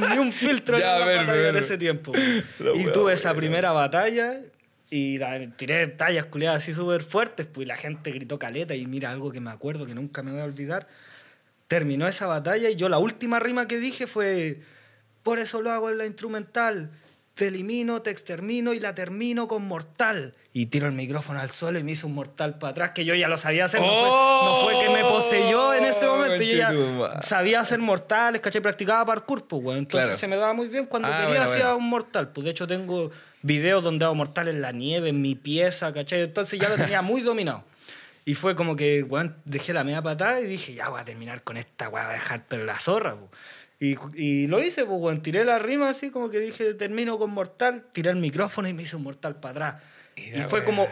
wea, ni un filtro Ya, en ver, batalla en ver. ese tiempo. Y tuve esa primera batalla y tiré tallas culiadas así súper fuertes, pues y la gente gritó caleta y mira algo que me acuerdo que nunca me voy a olvidar. Terminó esa batalla y yo la última rima que dije fue, por eso lo hago en la instrumental. Te elimino, te extermino y la termino con mortal. Y tiro el micrófono al suelo y me hizo un mortal para atrás, que yo ya lo sabía hacer. No, fue, no fue que me poseyó en ese momento. Yo ya sabía hacer mortales, ¿cachai? Practicaba parkour, pues, bueno. Entonces Claro. se me daba muy bien. Cuando Ah, quería bueno, hacía bueno. un mortal. Pues de hecho tengo videos donde hago mortal en la nieve, en mi pieza, ¿cachai? Entonces ya lo tenía muy dominado. Y fue como que, weón, dejé la media patada y dije, ya voy a terminar con esta, weón, voy a dejar pero la zorra, po. Y, y lo hice, pues, weón, tiré la rima así, como que dije, termino con mortal, tiré el micrófono y me hice un mortal para atrás. Y Y, la fue weá. como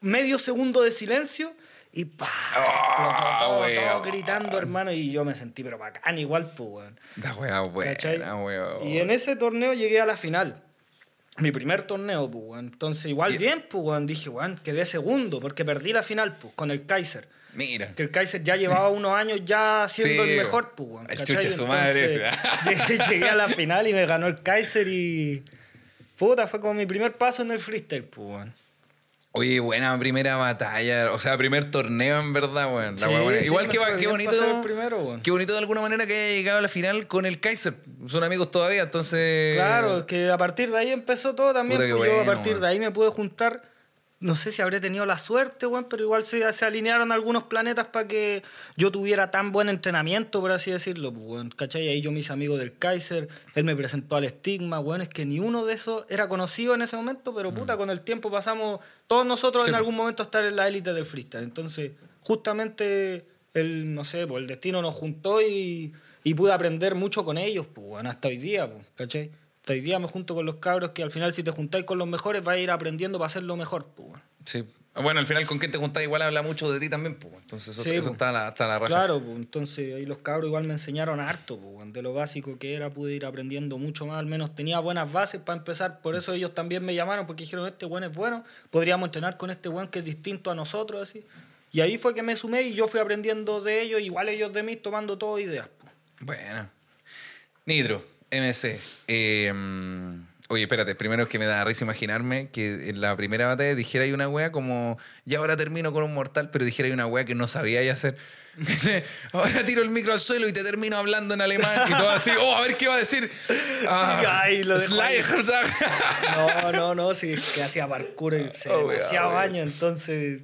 medio segundo de silencio y ¡pah! explotó todo, todo gritando, hermano, y yo me sentí, pero bacán igual, pues, weón. La buena, ¿Cachai? weón. Y en ese torneo llegué a la final. Mi primer torneo, pues, weón. Entonces, igual Y- bien, pues, weón. Dije, weón, quedé segundo porque perdí la final, pues, con el Kaiser. Mira. Que el Kaiser ya llevaba unos años ya siendo Sí, el mejor, pues, weón. el ¿cachai? chuche su madre llegué, llegué a la final y me ganó el Kaiser y... Puta, fue como mi primer paso en el freestyle, pues, weón. Oye, buena primera batalla, o sea, primer torneo en verdad, weón. Sí, Igual que qué bonito. primero. Qué bonito de alguna manera que haya llegado a la final con el Kaiser. Son amigos todavía, entonces. Claro, que a partir de ahí empezó todo también. Puta, pues yo a partir de ahí me pude juntar. No sé si habré tenido la suerte, weón, pero igual se, se alinearon algunos planetas para que yo tuviera tan buen entrenamiento, por así decirlo. pues, weón, ¿Cachai? Ahí yo me hice amigo del Kaiser, él me presentó al Stigma, weón, es que ni uno de esos era conocido en ese momento, pero puta, con el tiempo pasamos todos nosotros Mm. Sí, en algún momento a estar en la élite del freestyle. Entonces, justamente, el, no sé, pues el destino nos juntó y, y pude aprender mucho con ellos, pues, weón, hasta hoy día, pues, ¿cachai? Hasta día me junto con los cabros que al final si te juntáis con los mejores vas a ir aprendiendo para hacerlo mejor, pues. Sí. Bueno, al final con quien te juntás igual habla mucho de ti también, pues. Entonces eso, Sí, eso pues. está, a la, está a la raja. Claro, pues, entonces ahí los cabros igual me enseñaron harto, pues, de lo básico que era pude ir aprendiendo mucho más, al menos tenía buenas bases para empezar, por eso ellos también me llamaron porque dijeron, este weón es bueno, podríamos entrenar con este weón que es distinto a nosotros, así. Y ahí fue que me sumé y yo fui aprendiendo de ellos, igual ellos de mí, tomando todo ideas. Bueno. Nitro, MC. eh, mm, oye, espérate, primero es que me da risa imaginarme que en la primera batalla dijera ahí una wea como, ya ahora termino con un mortal, pero dijera ahí una wea que no sabía ya hacer. ahora tiro el micro al suelo y te termino hablando en alemán y todo así, oh, a ver qué va a decir. Ah, Ay, lo No, no, no, sí, es que hacía parkour hace Oh, demasiado años, entonces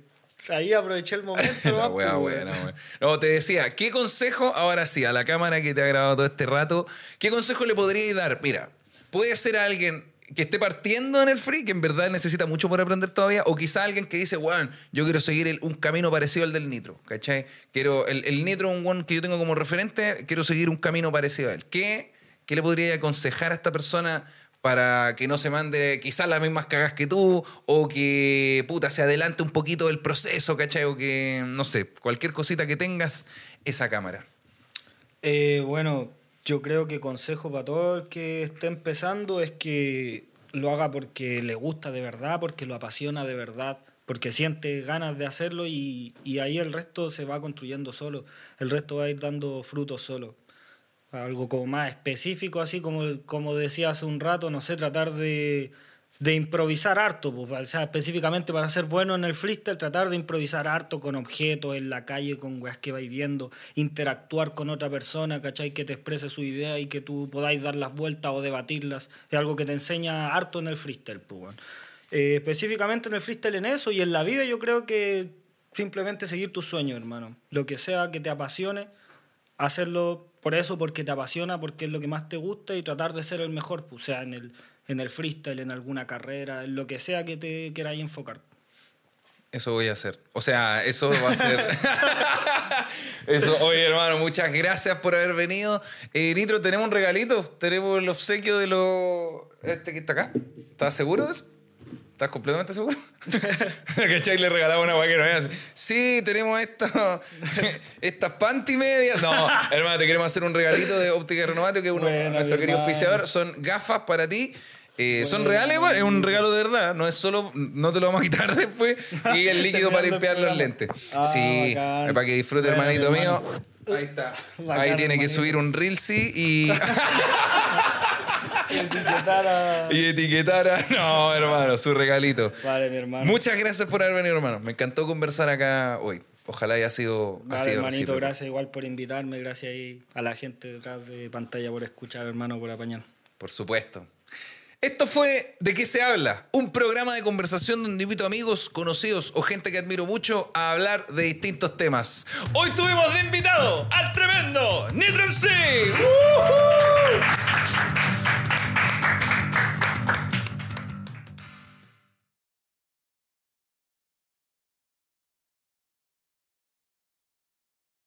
Ahí aproveché el momento. La nomás, wea pues, buena. No, te decía, ¿qué consejo, ahora sí, a la cámara que te ha grabado todo este rato, qué consejo le podríais dar? Mira, puede ser alguien que esté partiendo en el free, que en verdad necesita mucho por aprender todavía, o quizá alguien que dice, weón, yo quiero seguir el- un camino parecido al del Nitro, ¿cachai? Quiero, el, el Nitro, un one que yo tengo como referente, quiero seguir un camino parecido a él. ¿Qué, qué le podría aconsejar a esta persona para que no se mande quizás las mismas cagas que tú, o que, puta, se adelante un poquito el proceso, ¿cachai? O que, no sé, cualquier cosita que tengas, esa cámara. Eh, bueno, yo creo que consejo para todo el que esté empezando es que lo haga porque le gusta de verdad, porque lo apasiona de verdad, porque siente ganas de hacerlo y, y ahí el resto se va construyendo solo, el resto va a ir dando frutos solo. Algo como más específico, así como, como decía hace un rato, no sé, tratar de, de improvisar harto, pues, o sea, específicamente para ser bueno en el freestyle, tratar de improvisar harto con objetos en la calle, con weas que vais viendo, interactuar con otra persona, ¿cachai? Que te exprese su idea y que tú podáis dar las vueltas o debatirlas. Es algo que te enseña harto en el freestyle, pues, weón. Eh, específicamente en el freestyle en eso y en la vida yo creo que simplemente seguir tus sueños, hermano. Lo que sea que te apasione, hacerlo por eso, porque te apasiona, porque es lo que más te gusta y tratar de ser el mejor, pues, o sea, en el, en el freestyle, en alguna carrera, en lo que sea que te queráis enfocar. Eso voy a hacer. O sea, eso va a ser. eso, oye, hermano, muchas gracias por haber venido. Eh, Nitro, tenemos un regalito. Tenemos el obsequio de los. Este que está acá. ¿Estás seguro de eso? ¿Estás completamente seguro? ¿Cachai? Le regalaba una guay que no era así. Sí, tenemos esto, estas panty medias. No, hermano, te queremos hacer un regalito de óptica renovate, que es uno Buena, nuestro querido auspiciador. Son gafas para ti. Eh, son reales. Es un regalo de verdad. No es solo. No te lo vamos a quitar después. Y el líquido para limpiar los lentes. Ah, sí, bacán. para que disfrute, Bueno, hermanito mío. Ahí está. Ahí tiene que subir un Reelsy y. Etiquetar a- y etiquetar a. No, hermano, su regalito. Vale, mi hermano. Muchas gracias por haber venido, hermano. Me encantó conversar acá hoy. Ojalá haya sido. ha Vale, sido hermanito, recíproco. gracias igual por invitarme, gracias ahí a la gente detrás de pantalla por escuchar, hermano, por apañar. Por supuesto. Esto fue ¿De qué se habla? Un programa de conversación donde invito amigos, conocidos o gente que admiro mucho a hablar de distintos temas. Hoy tuvimos de invitado al tremendo Nitro MC.